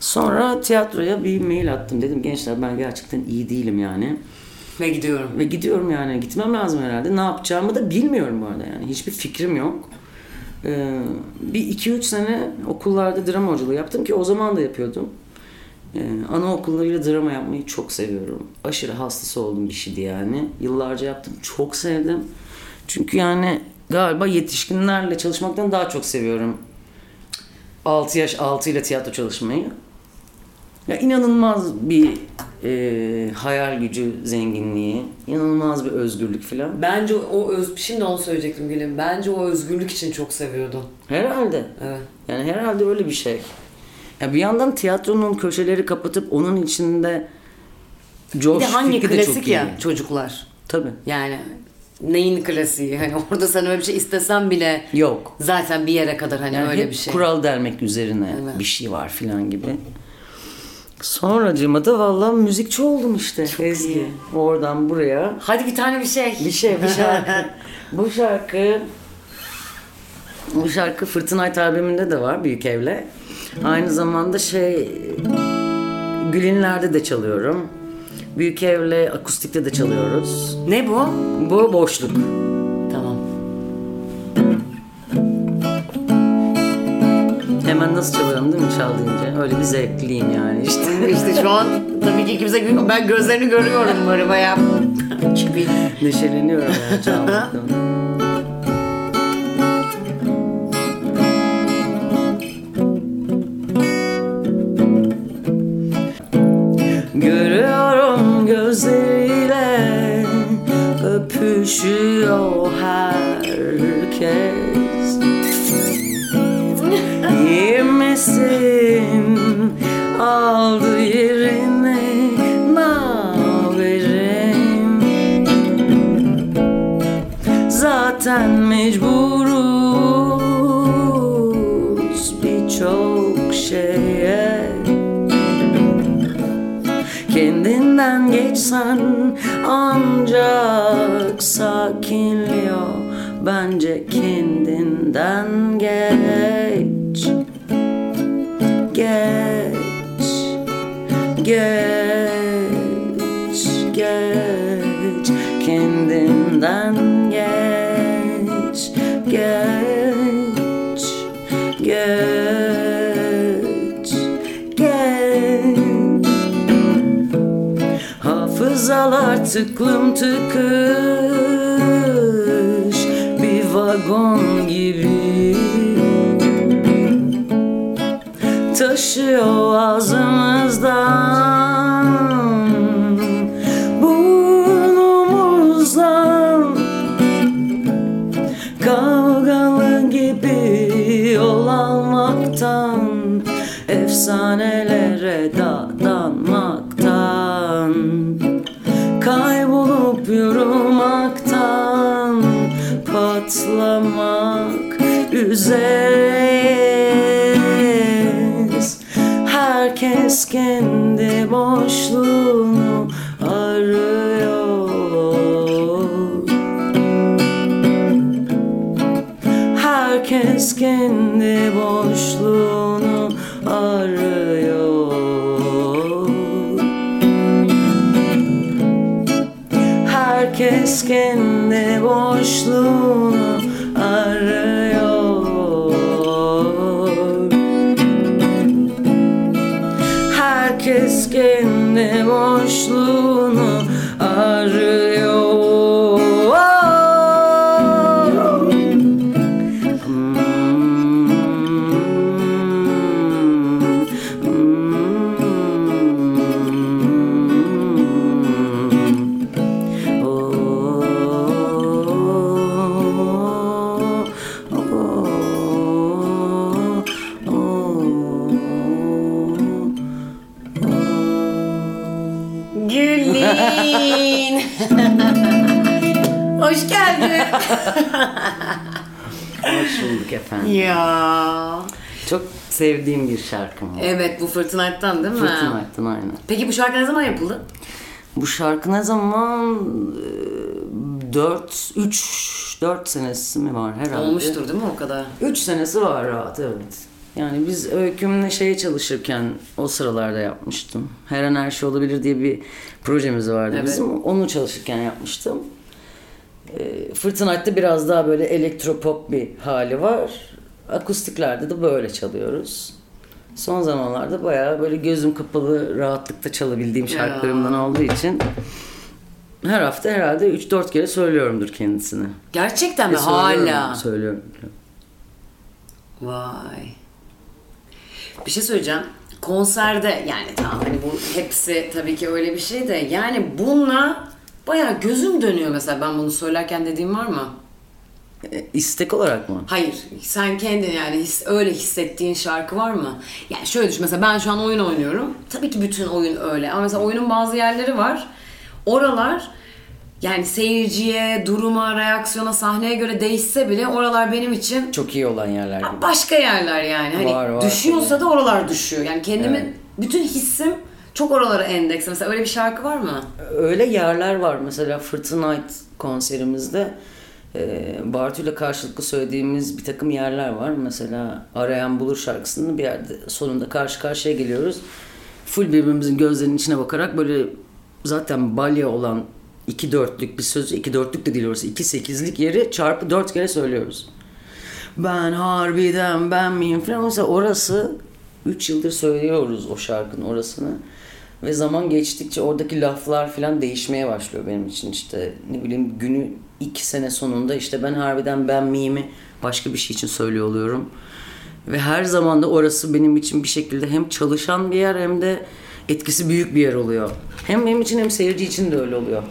Sonra tiyatroya bir mail attım. Dedim gençler ben gerçekten iyi değilim yani. Ve gidiyorum. Ve gidiyorum yani gitmem lazım herhalde. Ne yapacağımı da bilmiyorum bu arada yani. Hiçbir fikrim yok. Ee, bir iki üç sene okullarda drama hocalığı yaptım ki o zaman da yapıyordum. Ee, anaokullarıyla drama yapmayı çok seviyorum. Aşırı hastası olduğum bir şeydi yani. Yıllarca yaptım. Çok sevdim. Çünkü yani galiba yetişkinlerle çalışmaktan daha çok seviyorum. 6 yaş altı ile tiyatro çalışmayı. Ya inanılmaz bir e, hayal gücü zenginliği, inanılmaz bir özgürlük falan. Bence o öz... Şimdi onu söyleyecektim Gülüm. Bence o özgürlük için çok seviyordum. Herhalde. Evet. Yani herhalde öyle bir şey. Ya bir yandan tiyatronun köşeleri kapatıp onun içinde Bir coş de hangi fikri de klasik çok ya iyi. çocuklar. Tabii. Yani neyin klasiği? Hani orada sen öyle bir şey istesen bile Yok. zaten bir yere kadar hani Yani öyle bir şey. kural delmek üzerine Evet. bir şey var filan gibi. Sonracığıma da vallahi müzikçi oldum işte Ezgi. iyi. Oradan buraya. Hadi bir tane bir şey. Bir şey, bir şarkı. bu şarkı bu şarkı Fırtınay albümünde de var Büyük Ev'le. Aynı zamanda şey Gülinler'de de çalıyorum. Büyük Ev'le akustikte de çalıyoruz. Ne bu? Bu boşluk. Hemen nasıl çalıyorum değil mi çaldığınca? Öyle bir zevkliyim yani işte. işte şu an tabii ki kimse gülmüyor. Ben gözlerini görüyorum böyle bayağı. Çünkü Neşeleniyorum yani çalmaktan. Görüyorum gözleriyle öpüşüyor herkes Yemesin aldı yerini naverim Zaten mecburuz birçok şeye. Kendinden geçsen ancak sakinliyor. Bence kendinden geç Geç Geç Kendinden geç Geç Geç Geç. Hafızalar tıklım tıkış bir vagon Taşıyor ağzımızdan. Burnumuzdan Kavgalı gibi yol almaktan Efsanelere Hoş geldin. Hoş bulduk efendim. ya. Çok sevdiğim bir şarkım var. Evet bu Fırtınayt'tan değil mi? Fırtınayt'tan aynen. Peki bu şarkı ne zaman yapıldı? Bu şarkı ne zaman? 4, 3, 4 senesi mi var herhalde? Olmuştur değil mi o kadar? 3 senesi var rahat evet. Yani biz öykümle şeye çalışırken o sıralarda yapmıştım. Her an her şey olabilir diye bir projemiz vardı Evet. bizim. Onu çalışırken yapmıştım. E, Fırtınayt'ta biraz daha böyle elektropop bir hali var. Akustiklerde de böyle çalıyoruz. Son zamanlarda bayağı böyle gözüm kapalı rahatlıkta çalabildiğim şarkılarımdan olduğu için her hafta herhalde 3-4 kere söylüyorumdur kendisini. Gerçekten mi? Ve söylüyorum, Hala. Söylüyorum. Vay. Bir şey söyleyeceğim. Konserde yani tamam hani bu hepsi tabii ki öyle bir şey de yani bununla bayağı gözüm dönüyor mesela ben bunu söylerken dediğim var mı? E, istek olarak mı? Hayır. Sen kendin yani his, öyle hissettiğin şarkı var mı? Yani şöyle düşün mesela ben şu an oyun oynuyorum. Tabii ki bütün oyun öyle ama mesela oyunun bazı yerleri var. Oralar yani seyirciye, duruma, reaksiyona, sahneye göre değişse bile oralar benim için Çok iyi olan yerler gibi. başka yerler yani. Hani Var, var, düşüyorsa da oralar düşüyor. Yani kendimin Evet. bütün hissim çok oralara endeks. Mesela öyle bir şarkı var mı? Öyle yerler var. Mesela Fırtınayt konserimizde e, Bartu'yla karşılıklı söylediğimiz bir takım yerler var. Mesela Arayan Bulur şarkısının bir yerde sonunda karşı karşıya geliyoruz. Full birbirimizin gözlerinin içine bakarak böyle zaten balya olan iki dörtlük bir sözü, iki dörtlük de değil orası, iki sekizlik yeri çarpı dört kere söylüyoruz. Ben harbiden ben miyim falan. Mesela orası 3 yıldır söylüyoruz o şarkının orasını. Ve zaman geçtikçe oradaki laflar falan değişmeye başlıyor benim için işte ne bileyim günü iki sene sonunda işte ben harbiden ben miyimi başka bir şey için söylüyor oluyorum. Ve her zaman da orası benim için bir şekilde hem çalışan bir yer hem de etkisi büyük bir yer oluyor. Hem benim için hem seyirci için de öyle oluyor.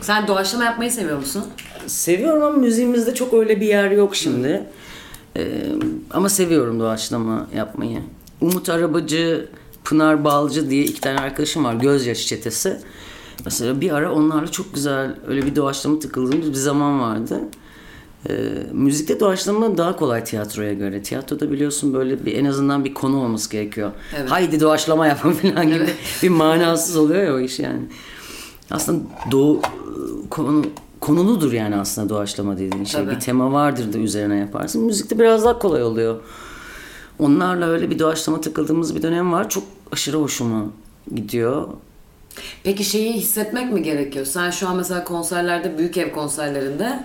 Sen doğaçlama yapmayı seviyor musun? Seviyorum ama müziğimizde çok öyle bir yer yok şimdi. Ee, ama seviyorum doğaçlama yapmayı. Umut Arabacı, Pınar Balcı diye iki tane arkadaşım var. Gözyaşı çetesi. Mesela bir ara onlarla çok güzel öyle bir doğaçlama takıldığımız bir zaman vardı. Ee, müzikte doğaçlama daha kolay tiyatroya göre. Tiyatroda biliyorsun böyle bir en azından bir konu olması gerekiyor. Evet. Haydi doğaçlama yapın falan gibi bir manasız oluyor ya o iş yani. Aslında doğu konu konuludur yani aslında doğaçlama dediğin şey. Tabii. Bir tema vardır da üzerine yaparsın. Müzikte biraz daha kolay oluyor. Onlarla öyle bir doğaçlama takıldığımız bir dönem var. Çok aşırı hoşuma gidiyor. Peki şeyi hissetmek mi gerekiyor? Sen şu an mesela konserlerde, büyük ev konserlerinde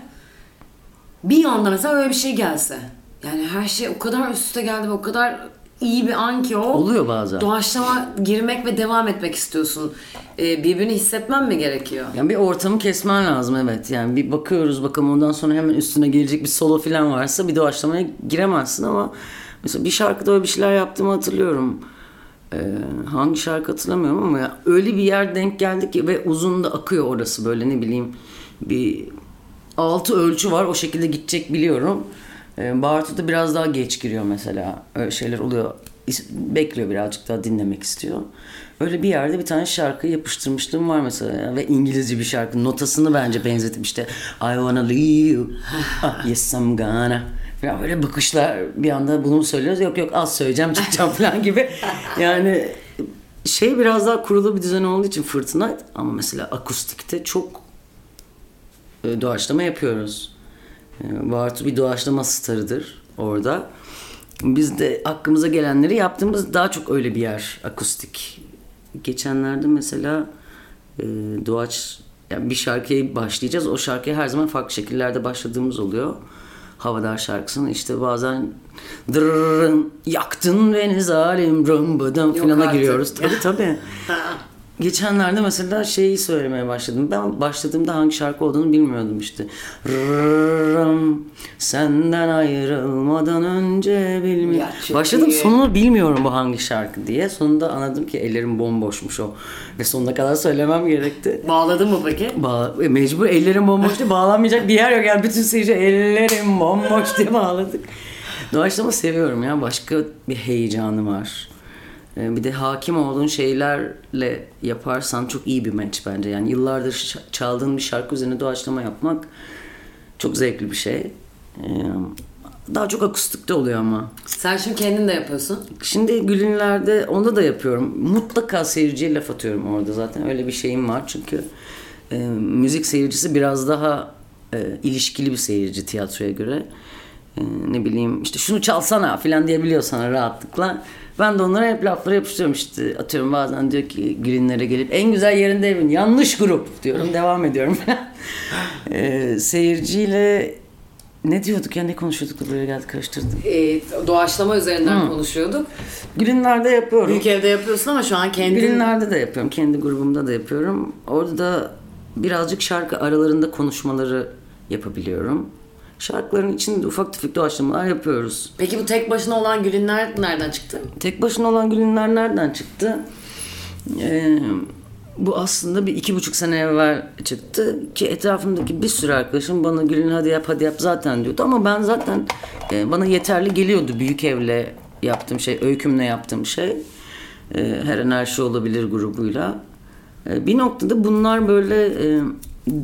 bir anda mesela öyle bir şey gelse. Yani her şey o kadar üst üste geldi ve o kadar iyi bir an ki o. Oluyor bazen. Doğaçlama girmek ve devam etmek istiyorsun. Ee, birbirini hissetmen mi gerekiyor? Yani bir ortamı kesmen lazım evet. Yani bir bakıyoruz bakalım ondan sonra hemen üstüne gelecek bir solo falan varsa bir doğaçlamaya giremezsin ama mesela bir şarkıda öyle bir şeyler yaptığımı hatırlıyorum. Ee, hangi şarkı hatırlamıyorum ama ya öyle bir yer denk geldik ki ve uzun da akıyor orası böyle ne bileyim bir altı ölçü var o şekilde gidecek biliyorum. Ee, Bartu'da biraz daha geç giriyor mesela. Öyle şeyler oluyor. Bekliyor birazcık daha dinlemek istiyor. Öyle bir yerde bir tane şarkı yapıştırmışlığım var mesela. Ve İngilizce bir şarkı. Notasını bence benzetip işte I wanna leave you. Ah, yes I'm gonna. Ya böyle bakışlar bir anda bunu söylüyoruz? Yok yok az söyleyeceğim çıkacağım falan gibi. Yani şey biraz daha kurulu bir düzen olduğu için fırtına ama mesela akustikte çok e, doğaçlama yapıyoruz. E, Bartu bir doğaçlama starıdır orada. Biz de hakkımıza gelenleri yaptığımız daha çok öyle bir yer akustik. Geçenlerde mesela e, doğaç yani bir şarkıya başlayacağız. O şarkıya her zaman farklı şekillerde başladığımız oluyor. Havadar şarkısını işte bazen dırırın yaktın beni zalim rımbıdım filana giriyoruz. Tabii tabii. Geçenlerde mesela şeyi söylemeye başladım. Ben başladığımda hangi şarkı olduğunu bilmiyordum işte. Rırrım, senden ayrılmadan önce bilmiyorum. Başladım iyi. sonunu bilmiyorum bu hangi şarkı diye. Sonunda anladım ki ellerim bomboşmuş o. Ve sonuna kadar söylemem gerekti. Bağladın mı peki? Ba e, mecbur ellerim bomboş diye bağlanmayacak bir yer yok. Yani bütün seyirci ellerim bomboş diye bağladık. Doğaçlama seviyorum ya. Başka bir heyecanı var. E, bir de hakim olduğun şeylerle yaparsan çok iyi bir match bence. Yani yıllardır çaldığın bir şarkı üzerine doğaçlama yapmak çok zevkli bir şey. E, daha çok akustikte oluyor ama. Sen şimdi kendin de yapıyorsun. Şimdi Gülünler'de onda da yapıyorum. Mutlaka seyirciye laf atıyorum orada zaten. Öyle bir şeyim var çünkü e, müzik seyircisi biraz daha e, ilişkili bir seyirci tiyatroya göre. E, ne bileyim işte şunu çalsana falan diyebiliyor sana rahatlıkla. Ben de onlara hep lafları yapıştırıyorum işte atıyorum bazen diyor ki Gülünler'e gelip en güzel yerinde evin yanlış grup diyorum devam ediyorum. e, seyirciyle ne diyorduk ya ne konuşuyorduk da buraya geldik karıştırdım. Ee, doğaçlama üzerinden konuşuyorduk. Gülünler'de yapıyorum. Büyük evde yapıyorsun ama şu an kendin... Bilinlerde de yapıyorum. Kendi grubumda da yapıyorum. Orada da birazcık şarkı aralarında konuşmaları yapabiliyorum. Şarkıların içinde ufak tefek doğaçlamalar yapıyoruz. Peki bu tek başına olan Gülünler nereden çıktı? Tek başına olan Gülünler nereden çıktı? Ee, bu aslında bir iki buçuk sene evvel çıktı ki etrafımdaki bir sürü arkadaşım bana Gülün hadi yap hadi yap zaten diyordu ama ben zaten e, bana yeterli geliyordu büyük evle yaptığım şey, öykümle yaptığım şey. E, her enerji olabilir grubuyla. E, bir noktada bunlar böyle e,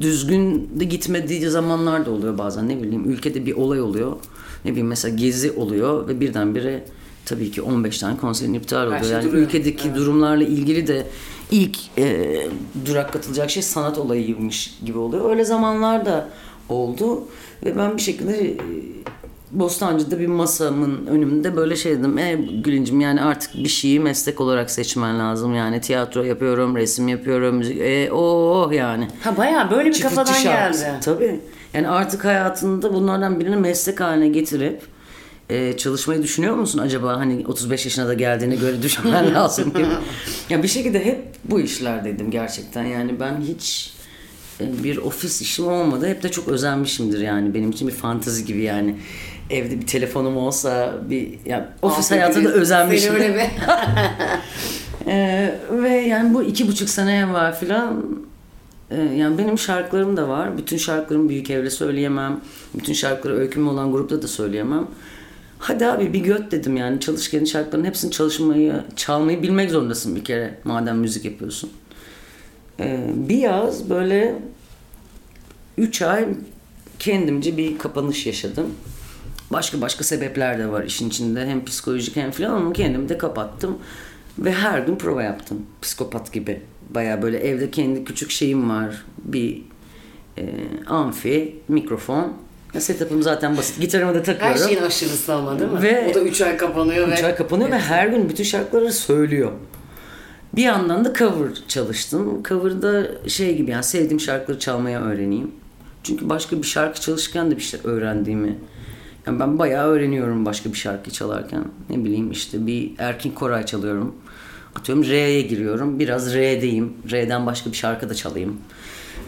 düzgün de gitmediği zamanlar da oluyor bazen ne bileyim ülkede bir olay oluyor. Ne bileyim mesela gezi oluyor ve birdenbire tabii ki 15 tane konserin iptal oluyor. şey yani duruyor. ülkedeki durumlarla ilgili de ilk e, durak katılacak şey sanat olayıymış gibi oluyor. Öyle zamanlar da oldu ve ben bir şekilde e, Bostancı'da bir masamın önümde böyle şey dedim. E Gülüncüm yani artık bir şeyi meslek olarak seçmen lazım. Yani tiyatro yapıyorum, resim yapıyorum, müzik. E oh yani. Ha bayağı böyle bir Çıfıtçı kafadan şarkı. geldi. Tabii. Yani artık hayatında bunlardan birini meslek haline getirip e, çalışmayı düşünüyor musun acaba? Hani 35 yaşına da geldiğine göre düşünmen lazım gibi. Ya bir şekilde hep bu işlerdeydim gerçekten. Yani ben hiç e, bir ofis işim olmadı. Hep de çok özenmişimdir yani. Benim için bir fantezi gibi yani. Evde bir telefonum olsa bir yani ofis hayatında gibi özenmişim. Seni öyle bir... Ee, ve yani bu iki buçuk sene var filan. Ee, yani benim şarkılarım da var. Bütün şarkılarımı büyük evle söyleyemem. Bütün şarkıları öykümü olan grupta da söyleyemem. Hadi abi bir göt dedim yani. Çalış kendi şarkıların hepsini çalışmayı, çalmayı bilmek zorundasın bir kere. Madem müzik yapıyorsun. Ee, bir yaz böyle üç ay kendimce bir kapanış yaşadım. Başka başka sebepler de var işin içinde. Hem psikolojik hem filan ama kendimi de kapattım. Ve her gün prova yaptım. Psikopat gibi. Baya böyle evde kendi küçük şeyim var. Bir e, amfi, mikrofon. Setup'ım zaten basit. Gitarımı da Her takıyorum. şeyin aşırısı ama değil mi? Ve- o da 3 ay kapanıyor Üç ve... ay kapanıyor ve her gün bütün şarkıları söylüyor. Bir yandan da cover çalıştım. Cover'da şey gibi yani sevdiğim şarkıları çalmaya öğreneyim. Çünkü başka bir şarkı çalışırken de bir şey öğrendiğimi yani ben bayağı öğreniyorum başka bir şarkı çalarken. Ne bileyim işte bir Erkin Koray çalıyorum. Atıyorum Re'ye giriyorum. Biraz Re'deyim. Re'den başka bir şarkı da çalayım.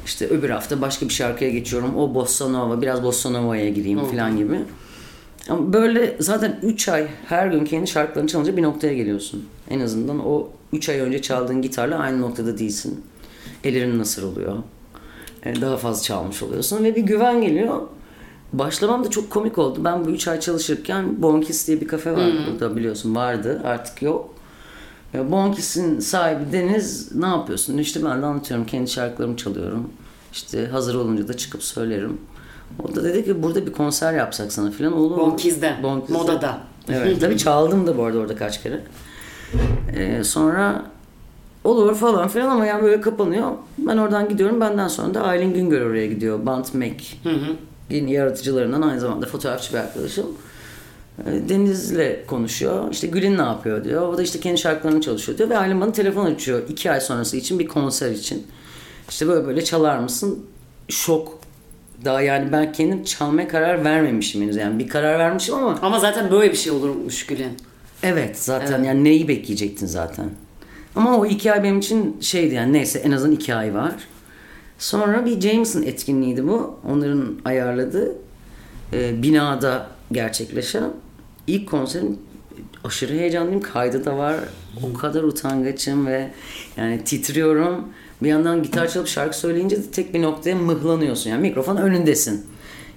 İşte öbür hafta başka bir şarkıya geçiyorum. O Bossa Nova, biraz Bossa Nova'ya gireyim falan gibi. Ama böyle zaten 3 ay her gün kendi şarkılarını çalınca bir noktaya geliyorsun. En azından o 3 ay önce çaldığın gitarla aynı noktada değilsin. Ellerin nasır oluyor. E, Daha fazla çalmış oluyorsun ve bir güven geliyor. Başlamam da çok komik oldu. Ben bu 3 ay çalışırken Bonkis diye bir kafe var burada biliyorsun vardı artık yok. Bonkis'in sahibi Deniz ne yapıyorsun? İşte ben de anlatıyorum kendi şarkılarımı çalıyorum. İşte hazır olunca da çıkıp söylerim. O da dedi ki burada bir konser yapsak sana falan olur mu? Bonkiz'de, Bonkiz'de. modada. Evet tabii çaldım da bu arada orada kaç kere. Ee, sonra olur falan filan ama yani böyle kapanıyor. Ben oradan gidiyorum. Benden sonra da Aylin Güngör oraya gidiyor. Bant Make. Yeni yaratıcılarından aynı zamanda fotoğrafçı bir arkadaşım. Ee, Deniz'le konuşuyor. İşte Gül'ün ne yapıyor diyor. O da işte kendi şarkılarını çalışıyor diyor. Ve Aylin bana telefon açıyor. iki ay sonrası için bir konser için. İşte böyle böyle çalar mısın? Şok. Daha yani ben kendim çalmaya karar vermemişim henüz. Yani bir karar vermişim ama Ama zaten böyle bir şey olurmuş Gül'ün. Evet zaten yani neyi bekleyecektin zaten. Ama o iki ay benim için şeydi yani neyse en azından iki ay var. Sonra bir Jameson etkinliğiydi bu. Onların ayarladığı e, binada gerçekleşen ilk konserim aşırı heyecanlıyım. Kaydı da var. O kadar utangaçım ve yani titriyorum. Bir yandan gitar çalıp şarkı söyleyince de tek bir noktaya mıhlanıyorsun. Yani mikrofon önündesin.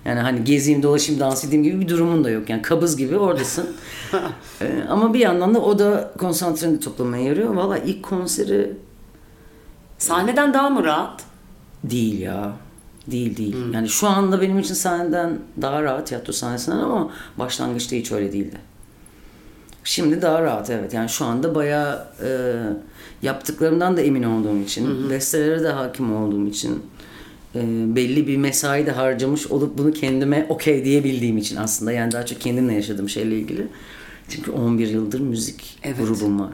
Yani hani gezeyim, dolaşayım, dans edeyim gibi bir durumun da yok. Yani kabız gibi oradasın. Ee, ama bir yandan da o da konsantreni toplamaya yarıyor. Valla ilk konseri Sahneden daha mı rahat? Değil ya. Değil değil. Yani şu anda benim için sahneden daha rahat tiyatro sahnesinden ama başlangıçta hiç öyle değildi. Şimdi daha rahat evet. Yani şu anda bayağı e, yaptıklarımdan da emin olduğum için, bestelere de hakim olduğum için, e, belli bir mesai de harcamış olup bunu kendime okey diyebildiğim için aslında. Yani daha çok kendimle yaşadığım şeyle ilgili. Çünkü 11 yıldır müzik Evet. grubum var.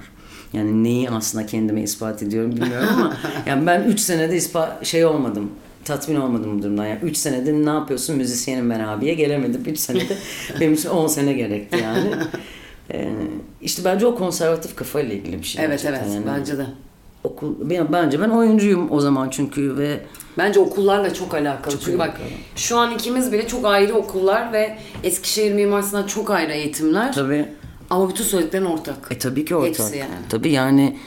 Yani neyi aslında kendime ispat ediyorum bilmiyorum ama yani ben 3 senede ispat şey olmadım. Tatmin olmadım bu durumdan. Yani 3 senede ne yapıyorsun müzisyenim ben abiye gelemedim. 3 senede benim için 10 sene gerekti yani. Ee, işte bence o konservatif kafayla ilgili bir şey. Evet evet yani. bence de. Okul, ben- bence ben oyuncuyum o zaman çünkü ve Bence okullarla çok alakalı. Çok Çünkü bak alakalı. şu an ikimiz bile çok ayrı okullar ve Eskişehir Mimar Sinan çok ayrı eğitimler. tabii Ama bütün söylediklerin ortak. e tabii ki ortak. Hepsi yani. Tabii yani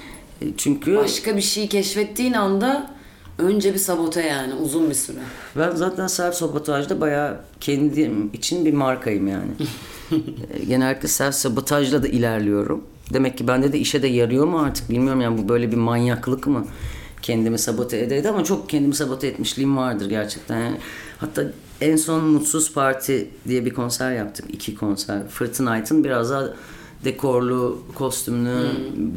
e, çünkü Başka bir şeyi keşfettiğin anda önce bir sabote yani uzun bir süre. Ben zaten self sabotajda bayağı kendim için bir markayım yani. E, Genellikle self sabotajla da ilerliyorum. Demek ki bende de işe de yarıyor mu artık bilmiyorum yani bu böyle bir manyaklık mı? Kendimi sabote ede ama çok kendimi sabote etmişliğim vardır gerçekten. Yani hatta en son Mutsuz Parti diye bir konser yaptık. iki konser. Fırtınayt'ın biraz daha dekorlu, kostümlü,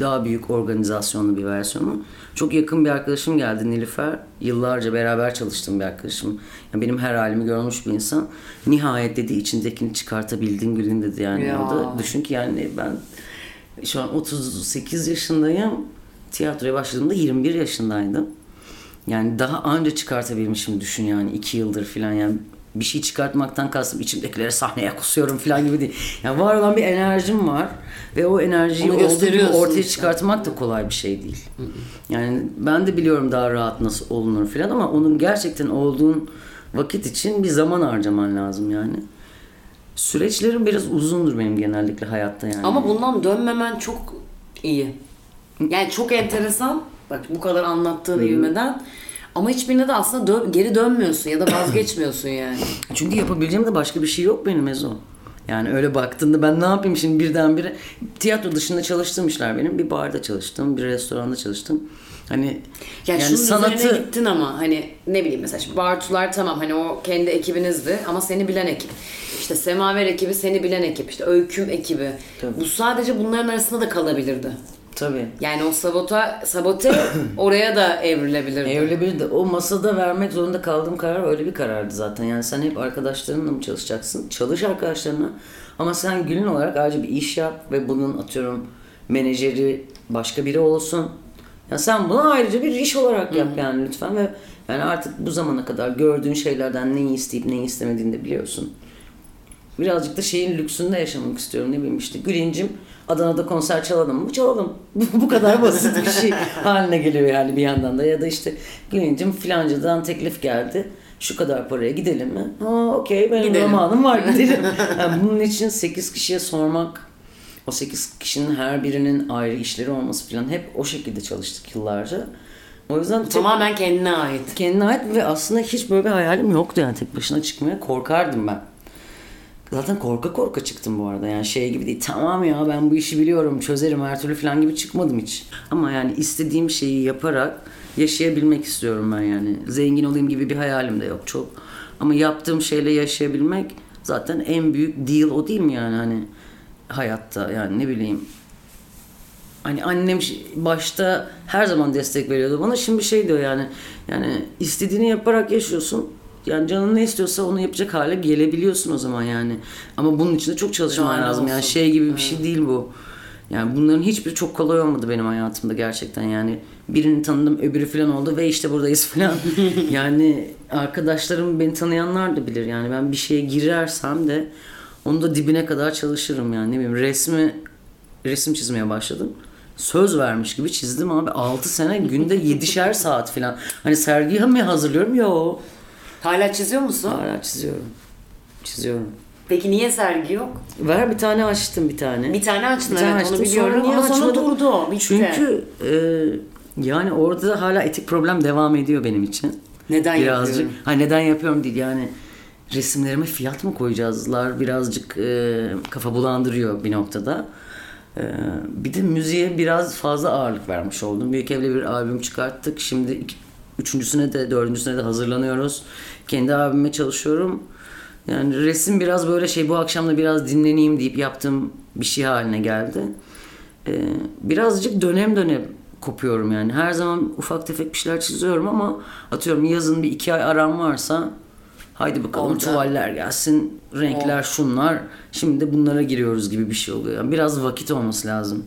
daha büyük organizasyonlu bir versiyonu. Çok yakın bir arkadaşım geldi Nilüfer. Yıllarca beraber çalıştığım bir arkadaşım. Yani benim her halimi görmüş bir insan. Nihayet dedi içindekini çıkartabildin Gülün dedi yani. Ya. O da düşün ki yani ben şu an 38 yaşındayım. Tiyatroya başladığımda 21 yaşındaydım. Yani daha anca çıkartabilmişim düşün yani iki yıldır falan yani bir şey çıkartmaktan kastım içimdekileri sahneye kusuyorum falan gibi değil. Yani var olan bir enerjim var ve o enerjiyi olduğu gibi ortaya çıkartmak da kolay bir şey değil. Yani ben de biliyorum daha rahat nasıl olunur falan ama onun gerçekten olduğun vakit için bir zaman harcaman lazım yani. Süreçlerim biraz uzundur benim genellikle hayatta yani. Ama bundan dönmemen çok iyi. Yani çok enteresan. Bak bu kadar anlattığın ivmeden. Ama hiçbirine de aslında dö- geri dönmüyorsun ya da vazgeçmiyorsun yani. Çünkü yapabileceğim de başka bir şey yok benim Ezo. Yani öyle baktığında ben ne yapayım şimdi birdenbire tiyatro dışında çalıştığım işler benim. Bir barda çalıştım, bir restoranda çalıştım. Hani Yani, yani şunun üzerine gittin ama hani ne bileyim mesela şimdi Bartular tamam hani o kendi ekibinizdi ama seni bilen ekip. İşte Semaver ekibi seni bilen ekip. işte Öyküm ekibi. Tabii. Bu sadece bunların arasında da kalabilirdi. Tabii. Yani o sabota, sabote oraya da evrilebilirdi. E de o masada vermek zorunda kaldığım karar öyle bir karardı zaten. Yani sen hep arkadaşlarınla mı çalışacaksın? Çalış arkadaşlarına. Ama sen günün olarak ayrıca bir iş yap ve bunun atıyorum menajeri başka biri olsun. Ya sen bunu ayrıca bir iş olarak yap yani lütfen ve yani artık bu zamana kadar gördüğün şeylerden neyi isteyip neyi istemediğini de biliyorsun. Birazcık da şeyin lüksünde yaşamak istiyorum ne bileyim işte Gülincim Adana'da konser çalalım mı? Çalalım. Bu kadar basit bir şey haline geliyor yani bir yandan da. Ya da işte Gülincim filancadan teklif geldi. Şu kadar paraya gidelim mi? Ha okey benim Gidelim. zamanım var gidelim. Yani bunun için 8 kişiye sormak o 8 kişinin her birinin ayrı işleri olması falan hep o şekilde çalıştık yıllarca. O yüzden tek- Tamamen kendine ait. kendine ait ve aslında hiç böyle bir hayalim yoktu yani tek başına çıkmaya korkardım ben. Zaten korka korka çıktım bu arada yani şey gibi değil tamam ya ben bu işi biliyorum çözerim her türlü falan gibi çıkmadım hiç. Ama yani istediğim şeyi yaparak yaşayabilmek istiyorum ben yani. Zengin olayım gibi bir hayalim de yok çok. Ama yaptığım şeyle yaşayabilmek zaten en büyük deal o değil mi yani hani hayatta yani ne bileyim Hani annem başta her zaman destek veriyordu bana. Şimdi şey diyor yani yani istediğini yaparak yaşıyorsun. Yani canın ne istiyorsa onu yapacak hale gelebiliyorsun o zaman yani. Ama bunun için de çok çalışman lazım. Yani olsun. şey gibi bir şey değil bu. Yani bunların hiçbiri çok kolay olmadı benim hayatımda gerçekten yani. Birini tanıdım öbürü falan oldu ve işte buradayız falan. yani arkadaşlarım beni tanıyanlar da bilir yani ben bir şeye girersem de onu da dibine kadar çalışırım yani ne bileyim resmi resim çizmeye başladım. Söz vermiş gibi çizdim abi 6 sene günde 7'şer saat falan. Hani sergiye mi hazırlıyorum? Yo. Hala çiziyor musun? Hala çiziyorum. Çiziyorum. Peki niye sergi yok? Ver bir tane açtım bir tane. Bir tane açtın Bir tane evet açtım, onu sonra biliyorum niye ama sonra durdu o. Çünkü e, yani orada hala etik problem devam ediyor benim için. Neden Birazcık. yapıyorum? Ha neden yapıyorum değil yani. resimlerime fiyat mı koyacağızlar birazcık e, kafa bulandırıyor bir noktada. E, bir de müziğe biraz fazla ağırlık vermiş oldum. Büyük Ev'le bir albüm çıkarttık. Şimdi iki, üçüncüsüne de dördüncüsüne de hazırlanıyoruz. Kendi albüme çalışıyorum. Yani resim biraz böyle şey bu akşam da biraz dinleneyim deyip yaptığım bir şey haline geldi. Ee, birazcık dönem dönem kopuyorum yani. Her zaman ufak tefek bir şeyler çiziyorum ama atıyorum yazın bir iki ay aram varsa haydi bakalım Oldu. tuvaller gelsin, renkler şunlar. Şimdi de bunlara giriyoruz gibi bir şey oluyor. Yani biraz vakit olması lazım.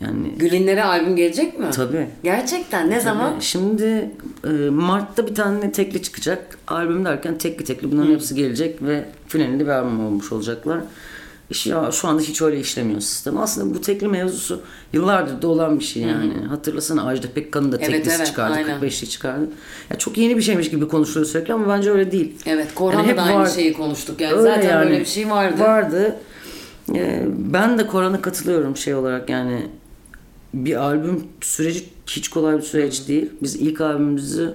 Yani Gülinlere albüm gelecek mi? tabii. Gerçekten ne zaman? Tabii. Şimdi e, Mart'ta bir tane tekli çıkacak. Albüm derken tekli tekli bunların hepsi gelecek ve finalinde bir albüm olmuş olacaklar. İş ya şu anda hiç öyle işlemiyor sistem. Aslında bu tekli mevzusu yıllardır da olan bir şey yani. Hatırlasana Ajda Pekkan'ın da Evet, teklisi evet, çıkardı. aynen. 45'li çıkardı. Ya çok yeni bir şeymiş gibi konuşuluyor sürekli ama bence öyle değil. Evet, Korhan'da Yani da aynı var. şeyi konuştuk yani. Öyle Zaten yani. böyle bir şey vardı. Vardı. Ee, ben de Koran'a katılıyorum şey olarak yani bir albüm süreci hiç kolay bir süreç değil. Biz ilk albümümüzü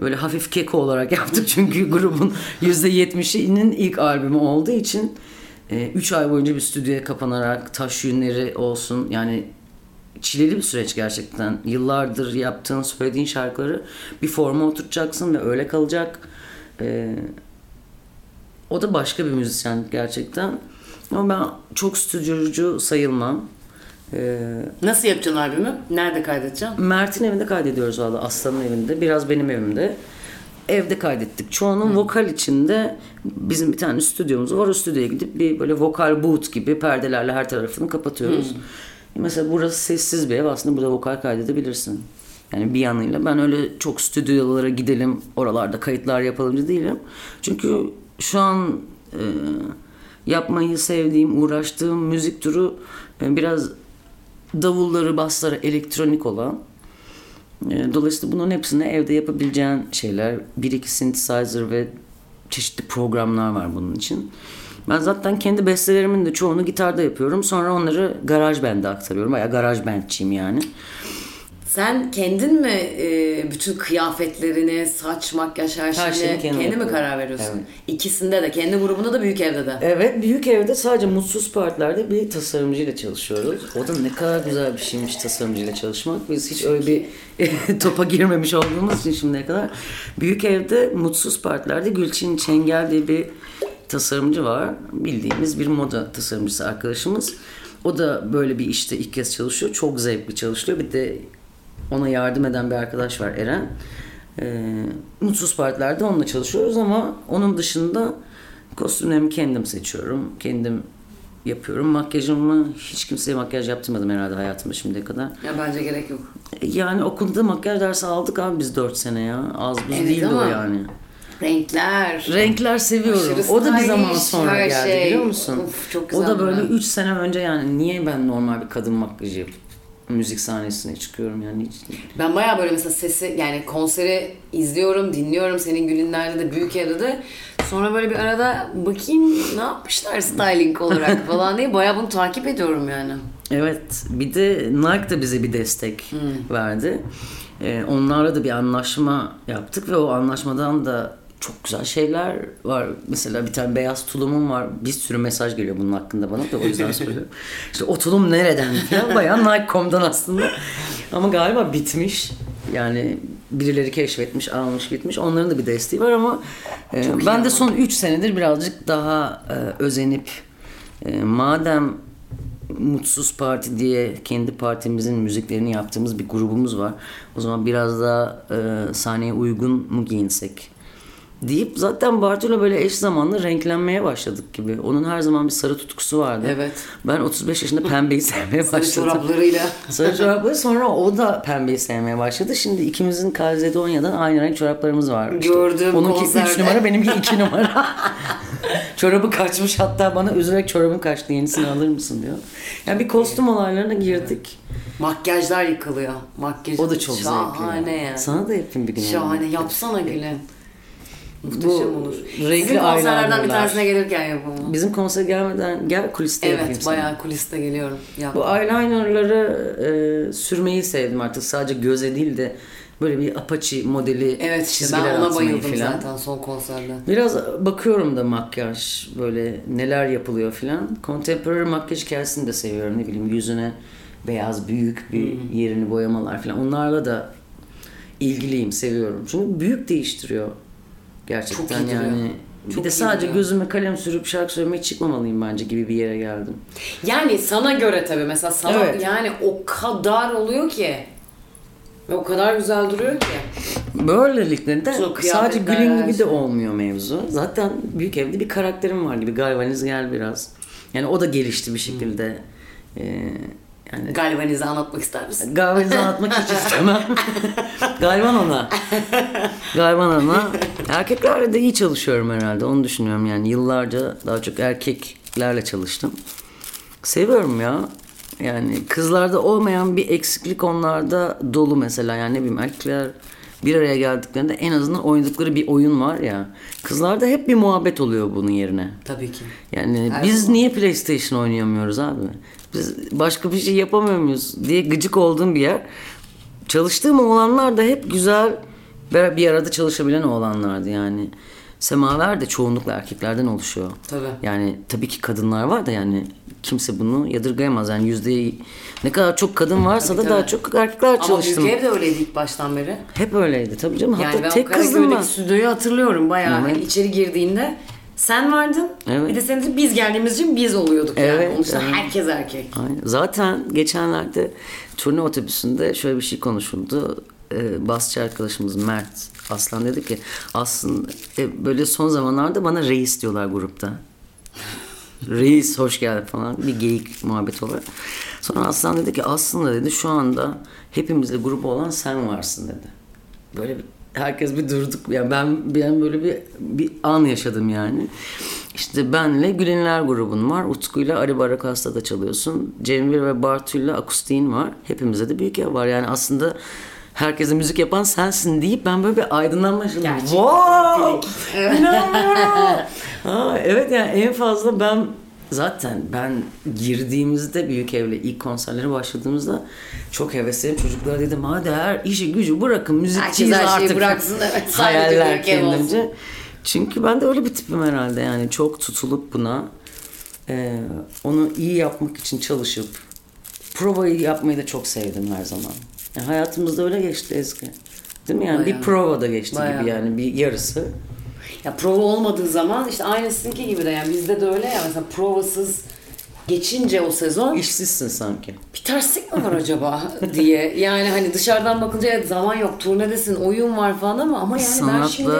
böyle hafif keko olarak yaptık çünkü grubun %70'inin ilk albümü olduğu için 3 ay boyunca bir stüdyoya kapanarak taş yünleri olsun yani çileli bir süreç gerçekten. Yıllardır yaptığın, söylediğin şarkıları bir forma oturtacaksın ve öyle kalacak. Ee, o da başka bir müzisyen gerçekten. Ama ben çok stüdyocu sayılmam. Ee, Nasıl yapacaksın albümü? Nerede kaydedeceksin? Mert'in evinde kaydediyoruz valla. Aslan'ın evinde. Biraz benim evimde. Evde kaydettik. Çoğunun vokal içinde bizim bir tane stüdyomuz var. O stüdyoya gidip bir böyle vokal booth gibi perdelerle her tarafını kapatıyoruz. Mesela burası sessiz bir ev. Aslında burada vokal kaydedebilirsin. Yani bir yanıyla ben öyle çok stüdyolara gidelim, oralarda kayıtlar yapalımcı değilim. Çünkü şu an e, yapmayı sevdiğim, uğraştığım müzik türü e, biraz davulları, basları elektronik olan. E, Dolayısıyla bunların hepsini evde yapabileceğin şeyler. Bir iki synthesizer ve çeşitli programlar var bunun için. Ben zaten kendi bestelerimin de çoğunu gitarda yapıyorum. Sonra onları garaj bende aktarıyorum. Bayağı garaj bandçiyim yani. Sen kendin mi e, bütün kıyafetlerini, saç, makyaj, her şeyine şeyini kendim kendi mi yapıyorum. karar veriyorsun? Evet. İkisinde de, kendi grubunda da büyük evde de. Evet büyük evde sadece mutsuz partilerde bir tasarımcıyla çalışıyoruz. O da ne kadar güzel bir şeymiş tasarımcıyla çalışmak. Biz hiç öyle bir topa girmemiş olduğumuz için şimdiye kadar. Büyük evde mutsuz partilerde Gülçin Çengel diye bir tasarımcı var. Bildiğimiz bir moda tasarımcısı arkadaşımız. O da böyle bir işte ilk kez çalışıyor. Çok zevkli çalışıyor. Bir de ona yardım eden bir arkadaş var Eren. Ee, mutsuz partilerde onunla çalışıyoruz ama onun dışında kostümlerimi kendim seçiyorum. Kendim yapıyorum. Makyajımı hiç kimseye makyaj yaptırmadım herhalde hayatımda şimdiye kadar. Ya bence gerek yok. Yani okulda makyaj dersi aldık abi biz 4 sene ya. Az buz Evet değildi ama o yani. Renkler. Renkler seviyorum. Aşırı o da bir zaman sonra geldi şey. biliyor musun? Of, çok o güzel da böyle bir 3 sene önce yani niye ben normal bir kadın makyajı yapıp müzik sahnesine çıkıyorum yani hiç Ben bayağı böyle mesela sesi yani konseri izliyorum, dinliyorum senin Gülünler'de de büyük de. Sonra böyle bir arada bakayım ne yapmışlar styling olarak falan diye bayağı bunu takip ediyorum yani. Evet, bir de Nike de bize bir destek Hmm. verdi. Ee, onlarla da bir anlaşma yaptık ve o anlaşmadan da çok güzel şeyler var. Mesela bir tane beyaz tulumum var. Bir sürü mesaj geliyor bunun hakkında bana da o yüzden söylüyorum. İşte o tulum nereden falan bayağı Nike.com'dan aslında. Ama galiba bitmiş. Yani birileri keşfetmiş, almış, gitmiş. Onların da bir desteği var ama e, Çok ben ama. de son 3 senedir birazcık daha e, özenip e, madem Mutsuz Parti diye kendi partimizin müziklerini yaptığımız bir grubumuz var. O zaman biraz daha e, sahneye uygun mu giyinsek deyip zaten Bartu'yla böyle eş zamanlı renklenmeye başladık gibi. Onun her zaman bir sarı tutkusu vardı. Evet. Ben 35 yaşında pembeyi sevmeye Sarı başladım. çoraplarıyla. Sarı çorapları sonra o da pembeyi sevmeye başladı. Şimdi ikimizin Kaledonya'dan aynı renk çoraplarımız var. Gördüm Onunki 3 konserde. numara benimki 2 numara. Çorabı kaçmış hatta bana üzülerek çorabın kaçtı yenisini alır mısın diyor. Yani bir kostüm olaylarına girdik. Makyajlar yıkılıyor. Makyaj O da çok Şahane zevkli. ya. Sana da yapayım bir gün. Şahane. yani. Yapsana Gül'ün. Bu Muhteşem olur. renkli Sizin konserlerden bir tanesine gelirken yapalım. Bizim konsere gelmeden gel kuliste yapayım Evet sana. bayağı kuliste geliyorum. Yap. Bu eyelinerları e, sürmeyi sevdim artık. Sadece göze değil de Böyle bir Apache modeli Evet işte çizgiler ben ona bayıldım filan. zaten son konserde. Biraz bakıyorum da makyaj böyle neler yapılıyor filan. Contemporary makyaj hikayesini de seviyorum. Ne bileyim yüzüne beyaz büyük bir yerini boyamalar filan. Onlarla da ilgiliyim, seviyorum. Çünkü büyük değiştiriyor gerçekten Çok iyi duruyor. yani. Çok bir de sadece duruyor. gözüme kalem sürüp şarkı söylemeye çıkmamalıyım bence gibi bir yere geldim. Yani sana göre tabii mesela sana Evet. yani o kadar oluyor ki ve o kadar güzel duruyor ki. Böylelikle de Çok sadece Gül'ün gibi de olmuyor mevzu. Zaten büyük evde bir karakterim var gibi. Galvaniz gel biraz. Yani o da gelişti bir şekilde. Ee, yani Galvanize anlatmak ister misin? Galvaniz'i anlatmak hiç istemem. Galvan ona. Galvan ona. Erkeklerle de iyi çalışıyorum herhalde. Onu düşünüyorum yani. Yıllarca daha çok erkeklerle çalıştım. Seviyorum ya. Yani kızlarda olmayan bir eksiklik onlarda dolu mesela. Yani ne bileyim erkekler bir araya geldiklerinde en azından oynadıkları bir oyun var ya. Kızlarda hep bir muhabbet oluyor bunun yerine. Tabii ki. Yani Her biz zaman. niye PlayStation oynayamıyoruz abi? Biz başka bir şey yapamıyor muyuz diye gıcık olduğum bir yer. Çalıştığım oğlanlar da hep güzel bir arada çalışabilen oğlanlardı yani. Semaver de çoğunlukla erkeklerden oluşuyor. Tabii. Yani tabii ki kadınlar var da yani kimse bunu yadırgayamaz. Yani yüzde ne kadar çok kadın varsa Tabii, da tabii. daha çok erkekler Ama çalıştım. Büyük Ev de öyleydi ilk baştan beri. Hep öyleydi tabii canım. Hatta Yani ben tek kızdım ben. stüdyoyu hatırlıyorum bayağı. Evet. Hani içeri girdiğinde sen vardın. Evet. Bir de senin biz geldiğimiz için biz oluyorduk yani. Evet, Onun dışında evet. herkes erkek. Aynen. Zaten geçenlerde turne otobüsünde şöyle bir şey konuşuldu. Ee, basçı arkadaşımız Mert Aslan dedi ki aslında e, böyle son zamanlarda bana reis diyorlar grupta. reis hoş geldin falan bir geyik muhabbet olarak. Sonra Aslan dedi ki aslında dedi şu anda hepimizle grup olan sen varsın dedi. Böyle bir herkes bir durduk. Yani ben ben böyle bir bir an yaşadım yani. İşte benle Gülenler grubun var. Utku'yla Ali Barakas'ta çalıyorsun. Cemil ve Bartu'yla akustiğin var. Hepimizde de büyük ev var. Yani aslında herkese müzik yapan sensin deyip ben böyle bir aydınlanma yaşadım. Gerçekten. Wow! İnanmıyorum. ha, evet yani en fazla ben zaten ben girdiğimizde büyük evle ilk konserlere başladığımızda çok hevesliyim. Çocuklara dedim hadi her işi gücü bırakın müzikçiyiz Herkes her şeyi artık. bıraksın, evet, Hayaller kendimce. Çünkü ben de öyle bir tipim herhalde yani çok tutulup buna e, onu iyi yapmak için çalışıp provayı yapmayı da çok sevdim her zaman. Yani hayatımızda öyle geçti Ezgi. Değil mi? Yani Bayağı. bir prova da geçti Bayağı. gibi yani bir yarısı. Ya prova olmadığı zaman işte aynı sizinki gibi de yani bizde de öyle ya mesela provasız geçince o sezon İşsizsin sanki. bir terslik mi var acaba diye. Yani hani dışarıdan bakınca evet zaman yok, turnedesin, oyun var falan ama ama yani ben Sanatla- şimdi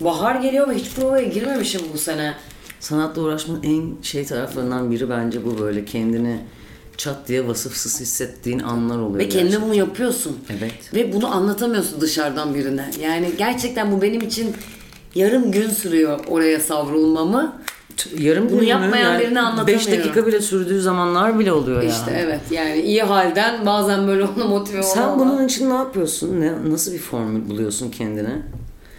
bahar geliyor ve hiç provaya girmemişim bu sene. Sanatla uğraşmanın en şey taraflarından biri bence bu böyle kendini çat diye vasıfsız hissettiğin anlar oluyor. Ve gerçekten. bunu yapıyorsun. Evet. Ve bunu anlatamıyorsun dışarıdan birine. Yani gerçekten bu benim için yarım gün sürüyor oraya savrulmamı. Yarım Bunu yapmayan birine 5 anlatamıyorum. dakika bile sürdüğü zamanlar bile oluyor İşte yani. evet yani iyi halden bazen böyle onu motive Sen olmama. bunun için ne yapıyorsun? Ne, nasıl bir formül buluyorsun kendine?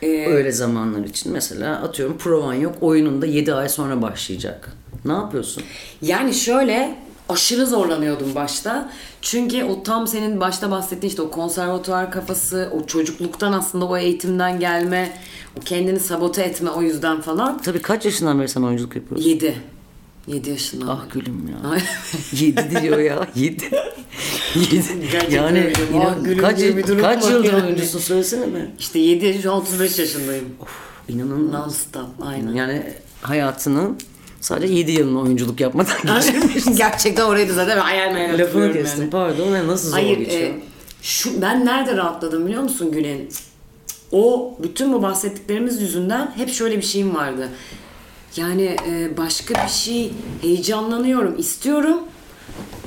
Ee, Öyle zamanlar için. Mesela atıyorum provan yok. Oyununda 7 ay sonra başlayacak. Ne yapıyorsun? Yani şöyle aşırı zorlanıyordum başta. Çünkü o tam senin başta bahsettiğin işte o konservatuvar kafası, o çocukluktan aslında o eğitimden gelme, o kendini sabote etme o yüzden falan. Tabii kaç yaşından beri sen oyunculuk yapıyorsun? 7. 7 yaşından. Ah gülüm ya. Ay. 7 diyor ya. 7. 7. Gerçekten Yani inan, Ah kaç, kaç yıldır yani. oyuncusun söylesene mi? İşte 7 yaş, 35 yaşındayım. İnanılmaz. Non stop aynen. Yani hayatının sadece 7 yılını oyunculuk yapmadan geçirmiş. Gerçekten orayı da zaten hayal meyal Lafını kestim yani. pardon. Ne nasıl zor Hayır, geçiyor? e, şu ben nerede rahatladım biliyor musun Gülen? O bütün bu bahsettiklerimiz yüzünden hep şöyle bir şeyim vardı. Yani e, başka bir şey heyecanlanıyorum, istiyorum.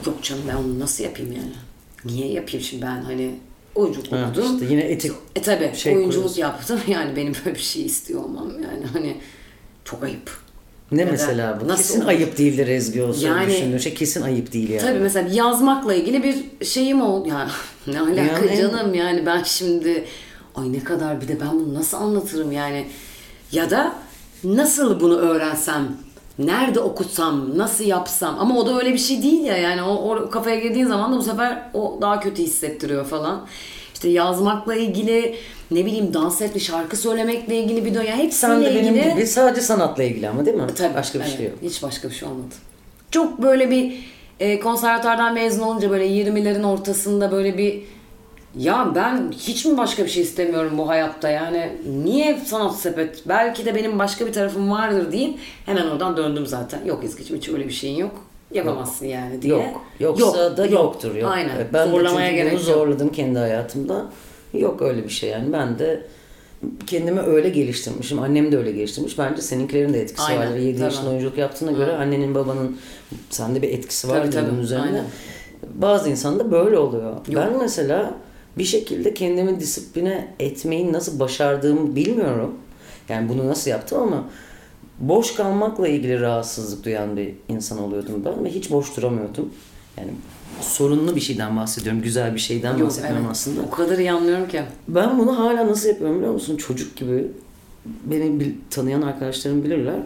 Yok canım ben onu nasıl yapayım yani? Niye yapayım şimdi ben hani oyunculuk Ha, okudum. işte yine etik E tabi şey oyunculuk koyuyorsun. yaptım yani benim böyle bir şey istiyor olmam yani hani çok ayıp. Ne Neden? mesela bu? Nasıl kesin olur? ayıp değildir Ezgi olsa Yani- düşündüğün şey kesin ayıp değil yani. Tabii mesela yazmakla ilgili bir şeyim oldu. Ya ne alaka Yani- canım yani ben şimdi ay ne kadar bir de ben bunu nasıl anlatırım yani ya da nasıl bunu öğrensem nerede okutsam nasıl yapsam ama o da öyle bir şey değil ya yani o, o kafaya girdiğin zaman da bu sefer o daha kötü hissettiriyor falan. İşte yazmakla ilgili ne bileyim dans etme, şarkı söylemekle ilgili bir dönem. Hepsiyle Sen de benim ilgili. gibi sadece sanatla ilgili ama değil mi? Tabii, Başka bir evet. şey yok. Hiç başka bir şey olmadı. Çok böyle bir e, konservatuardan mezun olunca böyle 20'lerin ortasında böyle bir ya ben hiç mi başka bir şey istemiyorum bu hayatta yani niye sanat sepet belki de benim başka bir tarafım vardır deyip hemen oradan döndüm zaten. Yok Ezgi'cim hiç öyle bir şeyin yok. Yapamazsın yani diye. Yok. Yoksa da yoktur. Yok. Aynen. Ben Zorlamaya gerek bunu yok. zorladım kendi hayatımda. Yok öyle bir şey yani. Ben de kendimi öyle geliştirmişim. Annem de öyle geliştirmiş. Bence seninkilerin de etkisi Aynen, vardır. 7 tabii. yaşında oyunculuk yaptığına göre annenin babanın sende bir etkisi vardır tabii. bunun üzerine. Aynen. Bazı insan da böyle oluyor. Yok. Ben mesela bir şekilde kendimi disipline etmeyi nasıl başardığımı bilmiyorum. Yani bunu nasıl yaptım ama boş kalmakla ilgili rahatsızlık duyan bir insan oluyordum ben ve hiç boş duramıyordum. Yani sorunlu bir şeyden bahsediyorum. Güzel bir şeyden Yok, bahsetmiyorum evet. aslında. O kadar iyi anlıyorum ki. Ben bunu hala nasıl yapıyorum biliyor musun? Çocuk gibi beni bil- tanıyan arkadaşlarım bilirler.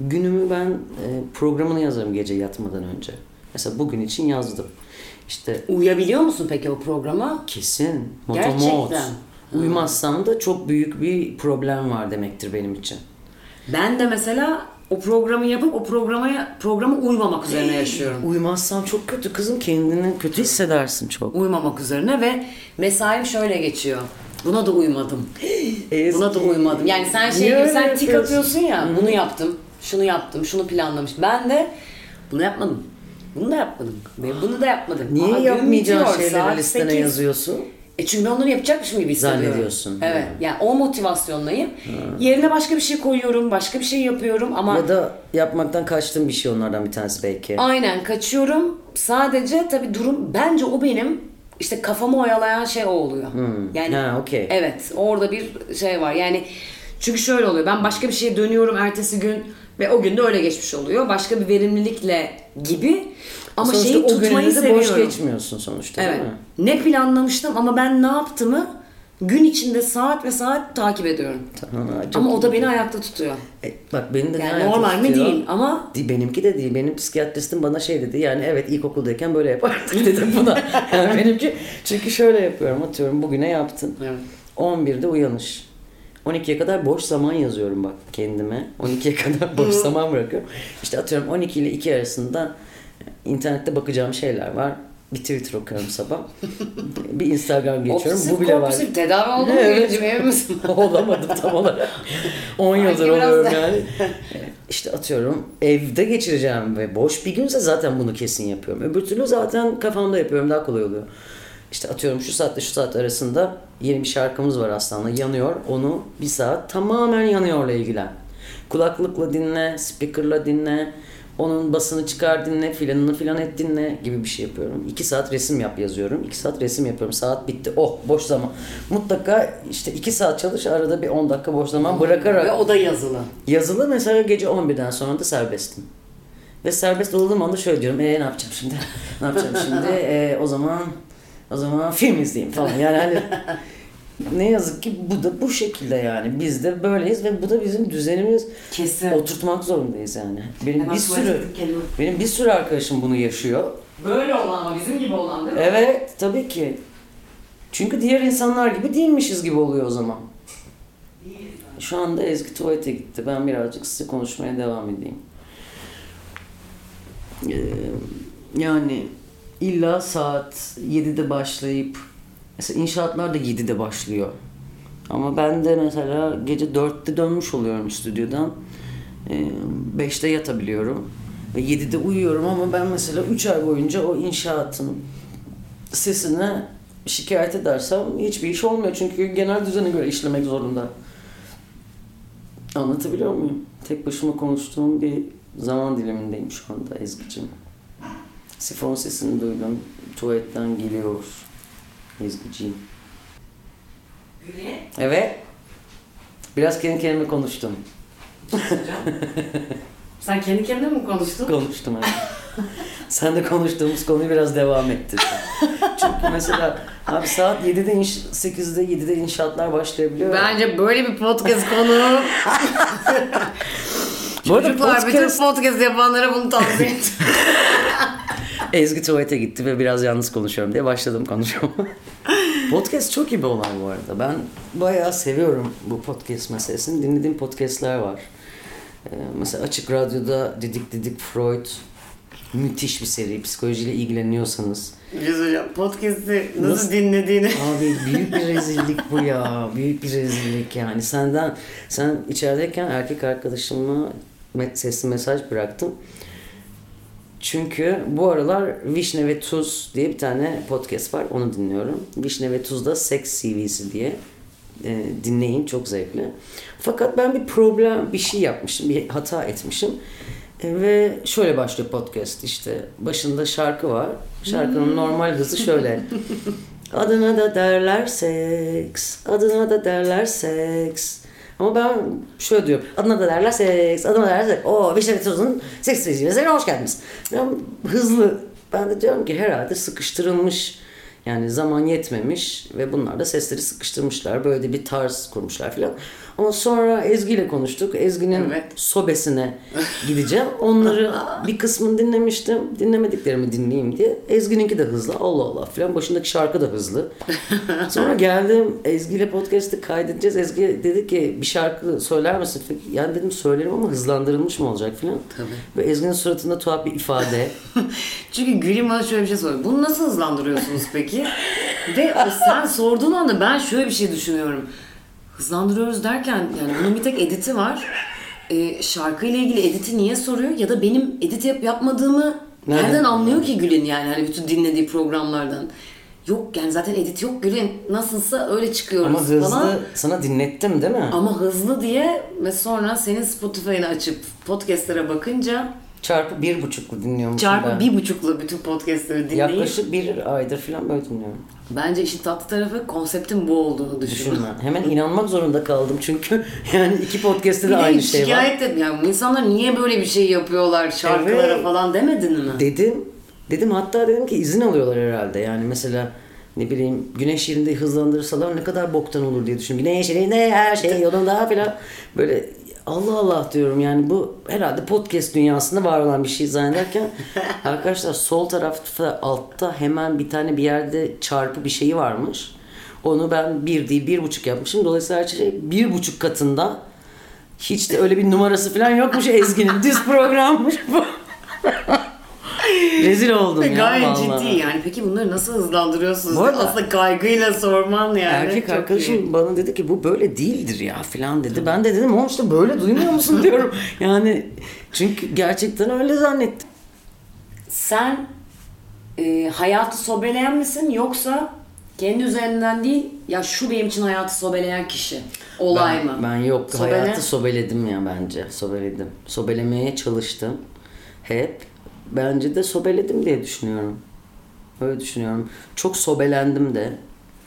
Günümü ben e, programını yazarım gece yatmadan önce. Mesela bugün için yazdım. İşte Uyuyabiliyor musun peki o programa? kesin Gerçekten. motomot. Uyumazsam da çok büyük bir problem var demektir benim için. Ben de mesela o programı yapıp o programa programa uymamak üzerine yaşıyorum. Uyumazsam çok kötü kızım kendini kötü hissedersin çok. Uymamak üzerine ve mesaim şöyle geçiyor. Buna da uymadım. Buna da uymadım. Yani sen şey gibi sen tik atıyorsun ya. Bunu yaptım. Şunu yaptım. Şunu planlamış. Ben de bunu yapmadım. Bunu da yapmadım. Ve bunu da yapmadım. Niye gün yapmayacağın şeyleri listene 8. yazıyorsun? E çünkü ben onları yapacakmışım gibi hissediyorum. Zannediyorsun. Evet. Ha. Yani o motivasyonlayım. Yerine başka bir şey koyuyorum. Başka bir şey yapıyorum ama Ya da yapmaktan kaçtığın bir şey onlardan bir tanesi belki. Aynen kaçıyorum. Sadece tabii durum bence o benim işte kafamı oyalayan şey o oluyor. Yani Hmm. Ha, okey. evet orada bir şey var. Yani çünkü şöyle oluyor. Ben başka bir şeye dönüyorum ertesi gün ve o gün de öyle geçmiş oluyor. Başka bir verimlilikle gibi ama sonuçta şeyi o tutmayı de boş seviyorum. geçmiyorsun sonuçta Evet. değil mi? Ne planlamıştım ama ben ne yaptığımı gün içinde saat ve saat takip ediyorum. Tamam, ama o da beni ayakta tutuyor. E, bak beni de Yani hayata normal mi tutuyor? değil ama Benimki de değil. Benim psikiyatristim bana şey dedi. Yani evet ilkokuldayken böyle yapardık dedim buna. Yani benimki çünkü şöyle yapıyorum. Atıyorum bugüne yaptın. Evet. 11'de uyanış. 12'ye kadar boş zaman yazıyorum bak kendime. 12'ye kadar boş zaman bırakıyorum. İşte atıyorum 12 ile 2 arasında internette bakacağım şeyler var. Bir Twitter okuyorum sabah. bir Instagram geçiyorum. Obsesif Bu bile var. kompulsif tedavi oldun mu Evet. Olamadım tam olarak. 10 yıldır oluyorum da- yani. İşte atıyorum evde geçireceğim ve boş bir günse zaten bunu kesin yapıyorum. Öbür türlü zaten kafamda yapıyorum daha kolay oluyor. İşte atıyorum şu saatte şu saat arasında yeni bir şarkımız var Aslan'la yanıyor. Onu bir saat tamamen yanıyorla ilgilen. Kulaklıkla dinle, speakerla dinle. Onun basını çıkar dinle, filanını filan et dinle gibi bir şey yapıyorum. 2 saat resim yap yazıyorum. 2 saat resim yapıyorum. Saat bitti. Oh boş zaman. Mutlaka işte 2 saat çalış arada bir 10 dakika boş zaman bırakarak. Ve o da yazılı. Yazılı mesela gece 11'den sonra da serbestim. Ve serbest olduğum anda şöyle diyorum. E ne yapacağım şimdi? Ne yapacağım şimdi? E, o zaman o zaman film izleyeyim falan. Yani hani ne yazık ki bu da bu şekilde yani. Biz de böyleyiz ve bu da bizim düzenimiz. Kesin. Oturtmak zorundayız yani. Benim Hemen bir sürü benim bir sürü arkadaşım bunu yaşıyor. Böyle olan ama bizim gibi olan değil mi? Evet tabii ki. Çünkü diğer insanlar gibi değilmişiz gibi oluyor o zaman. Şu anda Ezgi tuvalete gitti. Ben birazcık size konuşmaya devam edeyim. Ee, yani illa saat 7'de başlayıp mesela inşaatlar da 7'de başlıyor. Ama ben de mesela gece 4'te dönmüş oluyorum stüdyodan. Ee, 5'te yatabiliyorum. Ve 7'de uyuyorum ama ben mesela 3 ay boyunca o inşaatın sesine şikayet edersem hiçbir iş olmuyor. Çünkü genel düzene göre işlemek zorunda. Anlatabiliyor muyum? Tek başıma konuştuğum bir zaman dilimindeyim şu anda Ezgi'cim. Sifon sesini duydum. Tuvaletten geliyor Ezgi'ciğim. Evet. Biraz kendi kendime konuştum. Sen kendi kendine mi konuştun? Konuştum evet. Sen de konuştuğumuz konuyu biraz devam ettir. Çünkü mesela abi saat 7'de inş 8'de 7'de inşaatlar başlayabiliyor. Bence böyle bir podcast konu. Bu arada Çocuklar podcast- bütün podcast yapanlara bunu tavsiye et. Ezgi tuvalete gitti ve biraz yalnız konuşuyorum diye başladım konuşmama. Podcast çok iyi bir olay bu arada. Ben bayağı seviyorum bu podcast meselesini. Dinlediğim podcastler var. Ee, mesela Açık Radyo'da Didik Didik Freud müthiş bir seri. Psikolojiyle ilgileniyorsanız. Biz hocam podcast'i nasıl, Nasıl- dinlediğini Abi büyük bir rezillik bu ya. Büyük bir rezillik yani. Senden sen içerideyken erkek arkadaşıma sesli mesaj bıraktım. Çünkü bu aralar Vişne ve Tuz diye bir tane podcast var. Onu dinliyorum. Vişne ve Tuz'da Sex CV'si diye e, dinleyin. Çok zevkli. Fakat ben bir problem, bir şey yapmışım. Bir hata etmişim. E, ve şöyle başlıyor podcast işte. Başında şarkı var. Şarkının normal hızı şöyle. Adına da derler seks. Adına da derler seks. Ama ben şöyle diyorum. Adına da derler seks. Adına derler seks. Oo Vişne ve Tuz'un seks seyircilerine hoş geldiniz. Ben hızlı. Ben de diyorum ki herhalde sıkıştırılmış. Yani zaman yetmemiş ve bunlar da sesleri sıkıştırmışlar. Böyle bir tarz kurmuşlar filan. Ama sonra Ezgi ile konuştuk. Ezgi'nin Evet. sobesine gideceğim. Onları bir kısmını dinlemiştim. Dinlemediklerimi dinleyeyim diye. Ezgi'ninki de hızlı. Allah Allah filan. Başındaki şarkı da hızlı. Sonra geldim Ezgi ile podcast'ı kaydedeceğiz. Ezgi dedi ki bir şarkı söyler misin? Yani dedim söylerim ama hızlandırılmış mı olacak filan. Tabii. Ve Ezgi'nin suratında tuhaf bir ifade. Çünkü Gül'ün bana şöyle bir şey soruyor. Bunu nasıl hızlandırıyorsunuz peki? Ve sen sorduğun anda ben şöyle bir şey düşünüyorum. Hızlandırıyoruz derken yani bunun bir tek editi var. Ee, şarkıyla ilgili editi niye soruyor? Ya da benim edit yap yapmadığımı Nereden? nereden anlıyor ki Gül'ün yani hani bütün dinlediği programlardan? Yok yani zaten edit yok Gül'ün. Nasılsa öyle çıkıyoruz ama hızlı falan. sana dinlettim değil mi? Ama hızlı diye ve sonra senin Spotify'ını açıp podcastlere bakınca Çarpı bir buçuklu dinliyormuşum çarpı ben. bir buçukla bütün podcastleri dinleyip Yaklaşık bir aydır falan böyle dinliyorum. Bence işin tatlı tarafı konseptin bu olduğunu düşünme. Düşünme. Hemen inanmak zorunda kaldım çünkü yani iki podcast'te de aynı şey var. şikayet et. Yani insanlar niye böyle bir şey yapıyorlar şarkılara Evet. falan demedin mi? Dedim. Dedim hatta dedim ki izin alıyorlar herhalde. Yani mesela ne bileyim güneş yerinde hızlandırırsalar ne kadar boktan olur diye düşündüm. Güneş yerinde her şey yolunda falan. Böyle Allah Allah diyorum yani bu herhalde podcast dünyasında var olan bir şey zannederken arkadaşlar sol tarafta altta hemen bir tane bir yerde çarpı bir şeyi varmış. Onu ben bir değil bir buçuk yapmışım. Dolayısıyla her şey bir buçuk katında. Hiç de öyle bir numarası falan yokmuş Ezgi'nin. Düz programmış bu. Rezil oldum ya gayet vallahi. ciddi yani. Peki bunları nasıl hızlandırıyorsunuz? Bu arada- Aslında kaygıyla sorman yani. Erkek Çok arkadaşım iyi. bana dedi ki bu böyle değildir ya filan dedi. Ben de dedim o işte böyle duymuyor musun diyorum. Yani çünkü gerçekten öyle zannettim. Sen e, hayatı sobeleyen misin yoksa kendi üzerinden değil ya şu benim için hayatı sobeleyen kişi olay ben, mı? Ben yok Sobele- hayatı sobeledim ya bence. Sobeledim. Sobelemeye çalıştım. Hep. Bence de sobeledim diye düşünüyorum. Öyle düşünüyorum. Çok sobelendim de.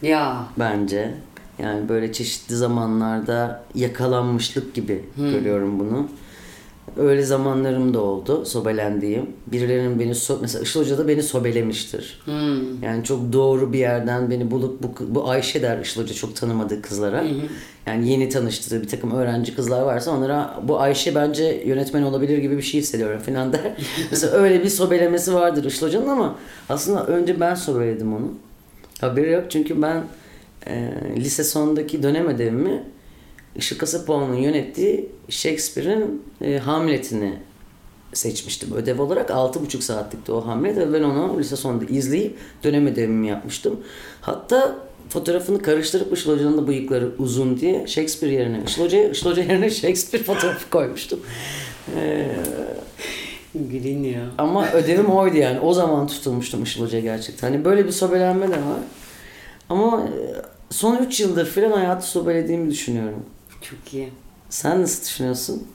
Ya bence. Yani böyle çeşitli zamanlarda yakalanmışlık gibi görüyorum bunu. Öyle zamanlarım da oldu sobelendiğim. Birilerinin beni so mesela Işıl Hoca da beni sobelemiştir. Yani çok doğru bir yerden beni bulup bu, bu Ayşe der Işıl Hoca çok tanımadığı kızlara. Yani yeni tanıştığı bir takım öğrenci kızlar varsa onlara bu Ayşe bence yönetmen olabilir gibi bir şey hissediyorum falan der. mesela öyle bir sobelemesi vardır Işıl Hoca'nın ama aslında önce ben sobeledim onu. Haberi yok çünkü ben e, lise sonundaki dönem ödevimi Işık Kasapoğlu'nun yönettiği Shakespeare'in e, Hamlet'ini seçmiştim ödev olarak. 6,5 saatlikti o Hamlet ve ben onu lise sonunda izleyip dönem ödevimi yapmıştım. Hatta fotoğrafını karıştırıp Işıl Hoca'nın da bıyıkları uzun diye Shakespeare yerine Işıl Hoca, Işıl Hoca yerine Shakespeare fotoğrafı koymuştum. E, Gülün ya. ama ödevim oydu yani. O zaman tutulmuştum Işıl Hoca'ya gerçekten. Hani böyle bir sobelenme de var. Ama e, son 3 yıldır falan hayatı sobelediğimi düşünüyorum. Çok iyi. Sen nasıl düşünüyorsun?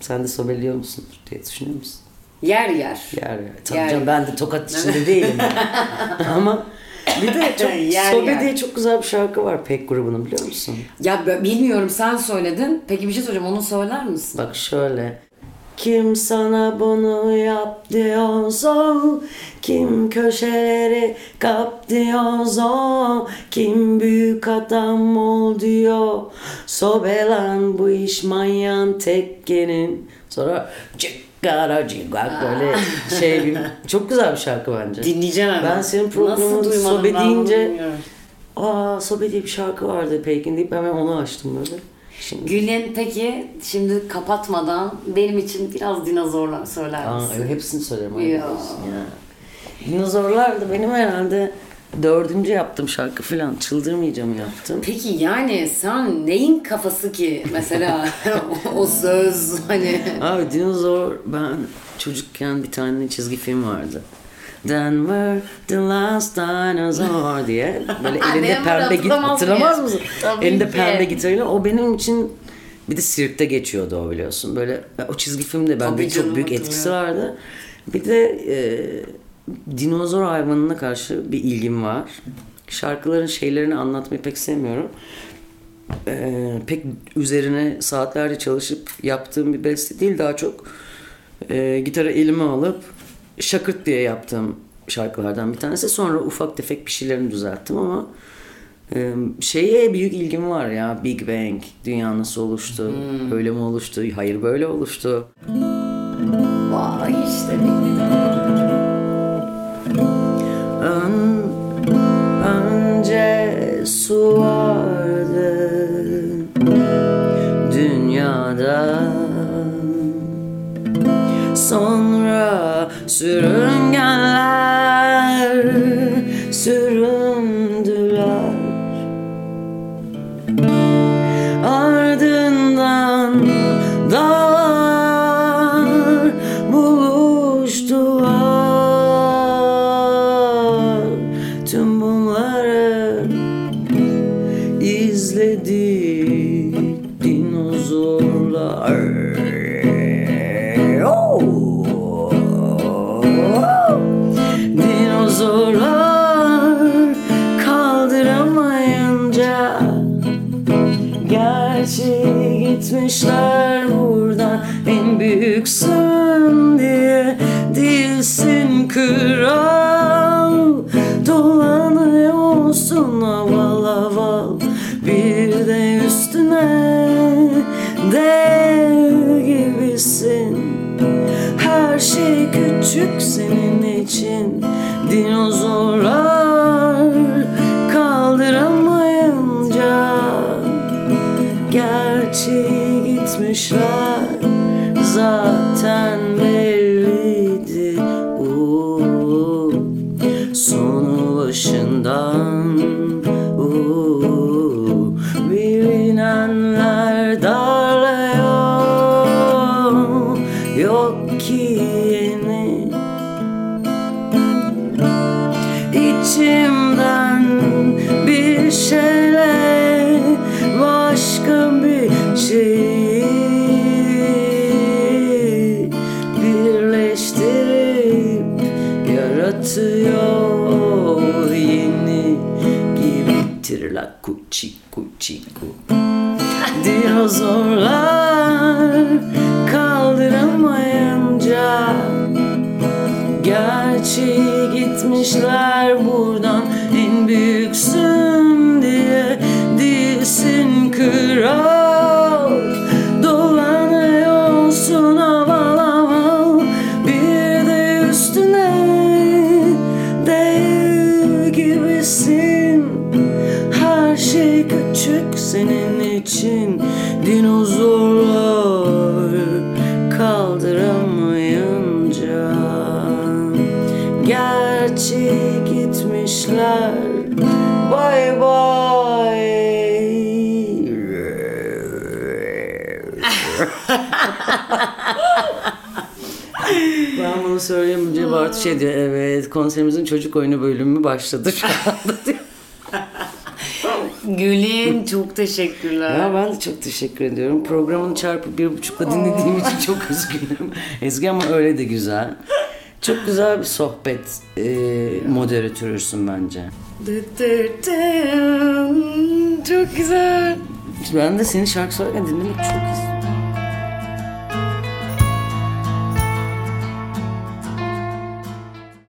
Sen de sobeliyor musun diye düşünüyor musun? Yer yer. Yer yer. Tabii Yer canım ben de tokat içinde değilim. yani. Ama bir de çok Yer Sobe yer. diye çok güzel bir şarkı var Pek grubunun biliyor musun? Ya bilmiyorum sen söyledin. Peki bir şey soracağım onu söyler misin? Bak şöyle. Kim sana bunu yap diyorsa Kim köşeleri kap diyorsa Kim büyük adam ol diyor? Sobelan bu iş manyan tekkenin Sonra Cigara cigak böyle şey bir, Çok güzel bir şarkı bence. Dinleyeceğim hemen. Ben senin duymadım sobe ben deyince aa Sobe diye bir şarkı vardı Pekin deyip hemen onu açtım böyle. Şimdi Gül'ün peki şimdi kapatmadan benim için biraz dinozorlar söyler Aa, misin? evet, hepsini söylerim. Ya. Dinozorlar da benim herhalde dördüncü yaptığım şarkı falan. Çıldırmayacağım yaptım. Peki yani sen neyin kafası ki mesela o söz hani Abi dinozor ben çocukken bir tane çizgi film vardı. Denver the last dinosaur diye böyle elinde pembe git hatırlamaz mısın? Elinde pembe gitarıyla o benim için bir de sirkte geçiyordu o biliyorsun. Böyle o çizgi filmde bende Tabii çok büyük etkisi vardı. Bir de e, dinozor hayvanına karşı bir ilgim var. Şarkıların şeylerini anlatmayı pek sevmiyorum. Ee, pek üzerine saatlerce çalışıp yaptığım bir beste değil daha çok e, gitarı elime alıp şakırt diye yaptığım şarkılardan bir tanesi. Sonra ufak tefek bir şeylerini düzelttim ama e, şeye büyük ilgim var ya. Big Bang dünya nasıl oluştu böyle mi oluştu hayır böyle oluştu. Vay işte. Bekledim. Ön, önce su vardı. Dünyada. Sonra sürüngenler gibisin Her şey küçük senin için. Dinozorlar kaldıramayınca Gerçi gitmişler. Zaten söyleyince Bartu şey diyor evet konserimizin çocuk oyunu bölümü başladı şu anda diyor. Gül'ün çok teşekkürler. Ya ben de çok teşekkür ediyorum. Programını çarpı bir buçukla dinlediğim için çok üzgünüm. Ezgi ama öyle de güzel. Çok güzel bir sohbet e, moderatörüsün bence. Çok güzel. Ben de seni şarkı söylerken dinlemek çok istiyorum.